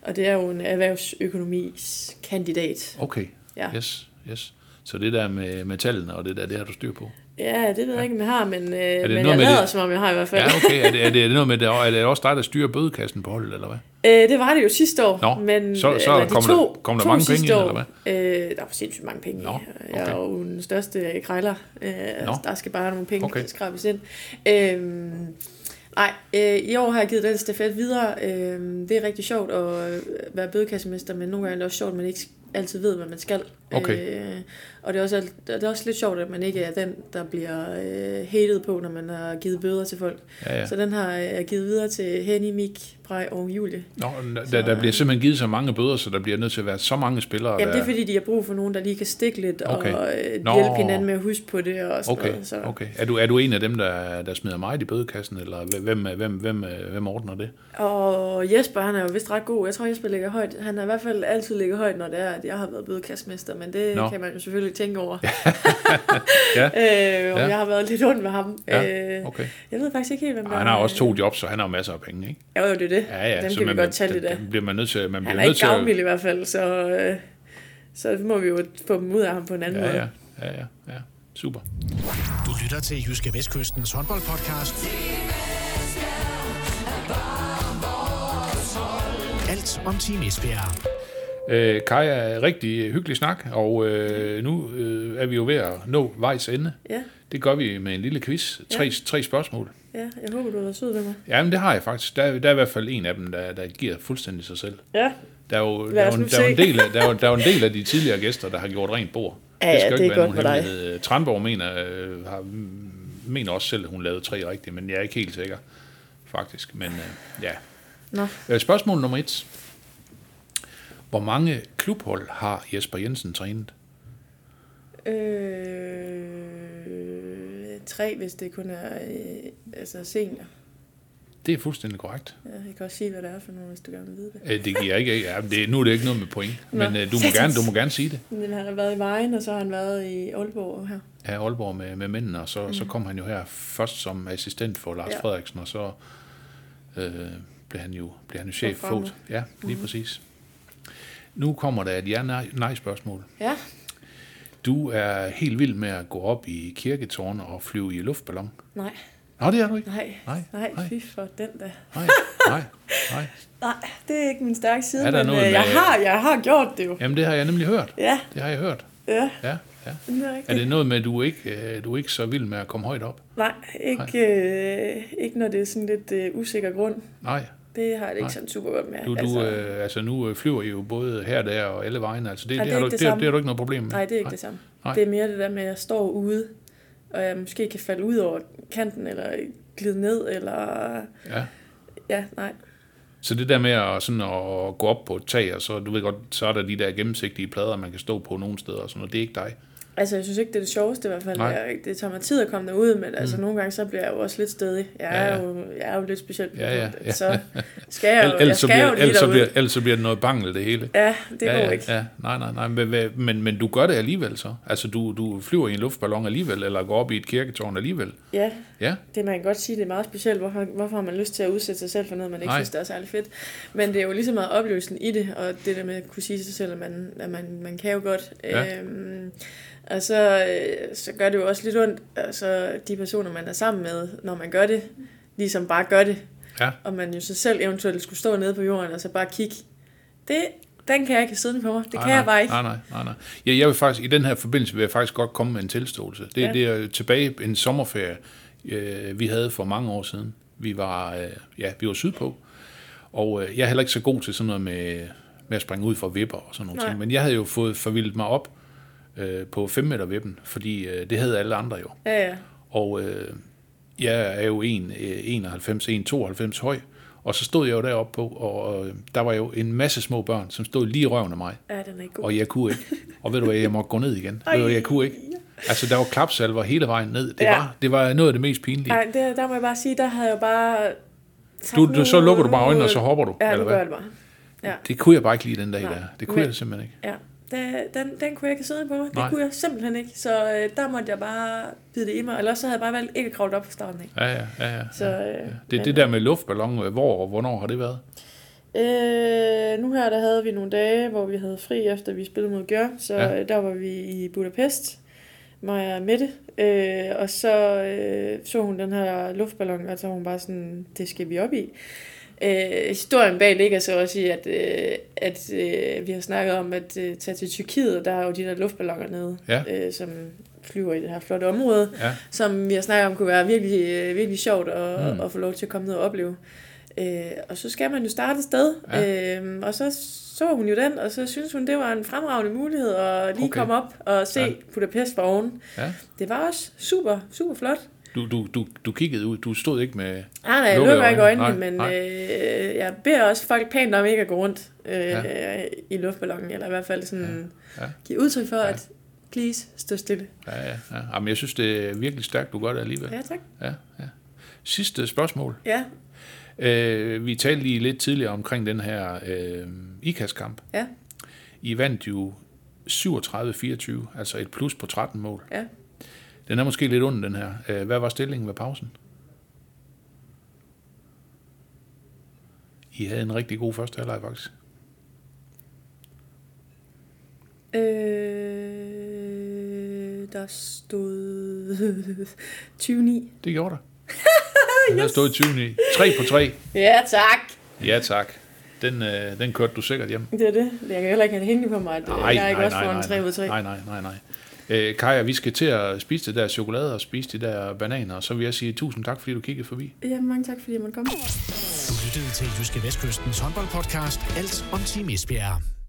Og det er jo en erhvervsøkonomis kandidat. Okay, Ja. yes, yes. Så det der med, med tallene og det der, det har du styr på? Ja, det ved jeg ikke, om jeg har, men, uh, men noget jeg med lader det? som om jeg har i hvert fald. Ja, okay. Er det, er det, er det noget med, det, er det også dig, der styrer bødekassen på holdet, eller hvad? Øh, det var det jo sidste år, Nå, men så- så eller de kom to, der- kom der to mange penge ind, eller Øh, der var sindssygt mange penge Nå, i. Jeg er okay. jo den største krejler. Øh, altså, der skal bare nogle penge Okay. okay. skrabes ind. Øh, nej, øh, i år har jeg givet den stafet videre. Øh, det er rigtig sjovt at øh, være bødekassemester, men nogle gange er det også sjovt, at man ikke altid ved, hvad man skal. Okay. Øh, og det er, også, det er også lidt sjovt, at man ikke er den, der bliver øh, hated på, når man har givet bøder til folk. Ja, ja. Så den har jeg givet videre til Henny, Mik, Brej og Julie. Nå, der, der bliver simpelthen givet så mange bøder, så der bliver nødt til at være så mange spillere. Jamen, det er der... fordi, de har brug for nogen, der lige kan stikke lidt Okay. og øh, Nå. hjælpe hinanden med at huske på det og sådan Okay, noget. Så. okay. Er du, er du en af dem, der, der smider mig i bødekassen, eller hvem, hvem, hvem, hvem ordner det? Og Jesper, han er jo vist ret god. Jeg tror, Jesper ligger højt. Han har i hvert fald altid ligget højt, når det er, at jeg har været bødekastmester, men det. Nå. kan man jo selvfølgelig tænke over. Ja. øh, om Ja. jeg har været lidt ond med ham. Ja, Øh, okay. jeg ved faktisk ikke helt, hvem Og der han har også to jobs, så han har masser af penge, ikke? Jo, jo, det er det. Ja, ja. Dem så kan vi man, godt tage lidt af. dem bliver man nødt til, man Han bliver er nødt ikke gavmild i hvert fald, så, øh, så må vi jo få dem ud af ham på en anden Ja, måde. ja, ja, ja, ja. Super. Du lytter til Jyske Vestkystens håndboldpodcast. Alt om Team Esbjerg. Øh, Kaja, rigtig hyggelig snak, og øh, nu øh, er vi jo ved at nå vejs ende. Ja, Det gør vi med en lille quiz. Tre, tre spørgsmål. ja, jeg håber, du har været sød ved mig. Jamen, det har jeg faktisk. Der, er- der er i hvert fald en af dem, der, der giver fuldstændig sig selv. Ja, Der er jo, der er jo, der er en del af, der er der er en del af de tidligere gæster, der har gjort rent bord. Ja, ja, skal jo det ikke er være godt nogen for dig. hemmelighed. Tranborg mener, øh, har, mener også selv, at hun lavede tre rigtige, men jeg er ikke helt sikker, faktisk. Men øh, ja. Nå. Øh, Spørgsmål nummer et. Hvor mange klubhold har Jesper Jensen trænet? Øh, tre, hvis det kun er øh, altså senior. Det er fuldstændig korrekt. Ja, jeg kan også sige, hvad det er for nogle, hvis du gerne vil vide det. Øh, Det giver ikke, ja, det, nu er det ikke noget med point, Nå, men øh, du, må gerne, du må gerne sige det. Men han har været i Vejen, og så har han været i Aalborg her. Ja, Aalborg med, med mændene, og så, mm. så kom han jo her først som assistent for Lars ja. Frederiksen, og så øh, blev han jo, blev han jo chef For fot. Ja, lige mm. præcis. Nu kommer der et ja-nej-spørgsmål. Ja, Du er helt vild med at gå op i kirketårn og flyve i luftballon. nej, Nå, det er du ikke. nej, Nej, nej, nej. fy for den der. Nej, nej, nej. Nej, det er ikke min stærke side, Er der men noget øh, jeg, med- har, jeg har gjort det jo. Jamen, det har jeg nemlig hørt. Ja, Det har jeg hørt. ja, Ja, ja. det er. Er det noget med, at du ikke, øh, du er ikke så vild med at komme højt op? Nej, ikke, øh, ikke når det er sådan lidt øh, usikker grund. Nej, Det har jeg det ikke Nej. sådan super godt med. du, du altså, øh, altså nu øh, flyver I jo både her der og alle vegne, altså det, Ja, det, det er har det det, det, samme. det har du ikke noget problem med? nej, det er ikke det samme. Nej. Det er mere det der med, at jeg står ude, og jeg måske kan falde ud over kanten, eller glide ned, eller... Ja. Ja, nej. Så det der med at, sådan at gå op på et tag, og så, du ved godt, så er der de der gennemsigtige plader, man kan stå på nogle steder, og sådan noget. Det er ikke dig. Altså, jeg synes ikke, det er det sjoveste i hvert fald. Nej. Jeg, det tager mig tid at komme derud, men altså, nogle gange så bliver jeg jo også lidt stedig. Jeg er, Ja, ja. Jo, jeg er jo lidt speciel. på Ja, ja, det, ja. Så skal jeg jo, jeg Ellers skal jo bliver, lige ellers så bliver, ellers så bliver det noget bangel, det hele. Ja, det ja, går ja, ikke. Ja, nej, nej, nej. Men, men- men, men du gør det alligevel så? Altså, du, du flyver i en luftballon alligevel, eller går op i et kirketårn alligevel? Ja, Ja, det man kan godt sige, det er meget specielt. Hvorfor, hvorfor har man lyst til at udsætte sig selv for noget, man ikke Nej. synes, der er særlig fedt? Men det er jo lige så meget oplevelsen i det, og det der med at kunne sige til sig selv, at man, at man, man kan jo godt. Ja. Øhm, og så, øh, så gør det jo også lidt ondt, altså de personer, man er sammen med, når man gør det, ligesom bare gør det. ja. Og man jo så selv eventuelt skulle stå nede på jorden og så bare kigge. Det, den kan jeg ikke siddende på mig. Det Nej, kan nej, jeg bare ikke. Nej, nej, nej, nej. Ja, jeg vil faktisk, i den her forbindelse vil jeg faktisk godt komme med en tilståelse. Det, Ja. det er tilbage en sommerferie, øh, vi havde for mange år siden. Vi var, øh, ja, vi var sydpå, og øh, jeg er heller ikke så god til sådan noget med, med at springe ud fra vipper og sådan ting. Men jeg havde jo fået forvildet mig op øh, på 5 meter vippen, fordi øh, det havde alle andre jo. Ja, ja. Og øh, jeg er jo 1, øh, 91, 1,92 høj, og så stod jeg jo deroppe på, og øh, der var jo en masse små børn, som stod lige i røven af mig. Ja, den er ikke god. Og jeg kunne ikke. Og ved du hvad, jeg måtte gå ned igen. Ved du hvad, jeg kunne ikke. Altså, der var klapsalver hele vejen ned. Det, Ja. var, det var noget af det mest pinlige. Nej, det, der må jeg bare sige, der havde jeg bare... Du, du, så lukker du bare øjnene, og så hopper du. Ja, eller gør hvad? jeg det bare. Ja, Det kunne jeg bare ikke lide den dag Nej. der. Det kunne Men- jeg simpelthen ikke. ja. Det, den, den kunne jeg ikke sidde på. Det Nej. kunne jeg simpelthen ikke. Så øh, der måtte jeg bare bide det i mig. Eller også så havde jeg bare valgt ikke at kravle op fra starten af. Ja, ja, ja. ja. Så, øh, Det er det der med luftballon. øh, Hvor og hvornår har det været? Øh, nu her der havde vi nogle dage, hvor vi havde fri efter vi spillede mod Gør, så Ja. ja. der var vi i Budapest, mig og Mette, øh, og så øh, så hun den her luftballon, og så var hun bare sådan, det skal vi op i. Øh, historien bag ligger så også i, at, øh, at øh, vi har snakket om at øh, tage til Tyrkiet, der er jo de der luftballoner nede, Ja. øh, som flyver i det her flotte område Ja, som vi har snakket om kunne være virkelig, øh, virkelig sjovt at, Mm. at få lov til at komme ned og opleve. Øh, og så skal man jo starte et sted, Ja. øh, og så så hun jo den, og så synes hun, det var en fremragende mulighed at lige Okay. komme op og se Ja. Budapest fra oven. ja. Det var også super, super flot. Du, du, du, du kiggede ud. Du stod ikke med... Nej, nej, jeg lukker ikke øjne. øjnene, Nej, men nej. øh, jeg beder også folk pænt om ikke at gå rundt øh, Ja. i luftballonen, eller i hvert fald sådan Ja. ja. give udtryk for, ja. at please, stå stille. Ja, ja, ja. Jamen, jeg synes, det er virkelig stærkt, du gør det alligevel. Ja, tak. Ja, ja. Sidste spørgsmål. Ja, Øh, vi talte lige lidt tidligere omkring den her øh, IKAS-kamp. ja, I vandt jo 37-24, altså et plus på 13 mål. ja. Den er måske lidt under den her. Øh, hvad var stillingen ved pausen? I havde en rigtig god første halvleg faktisk. Øh, der stod 20 Det gjorde der. Yes. stod i 20 i. 3 på 3. Ja, tak. Ja tak. Den, øh, den kørte du sikkert hjem. Det er det. Jeg kan heller ikke have det hængende på mig, nej, jeg er ikke også får en 3 ud af 3. nej, nej, nej, nej. Øh, Kaja, vi skal til at spise det der chokolade og spise de der bananer, og så vil jeg sige tusind tak, fordi du kiggede forbi. Ja, mange tak, fordi jeg måtte komme. Du lyttede til Jyske Vestkystens håndboldpodcast Alt om Team Esbjerg.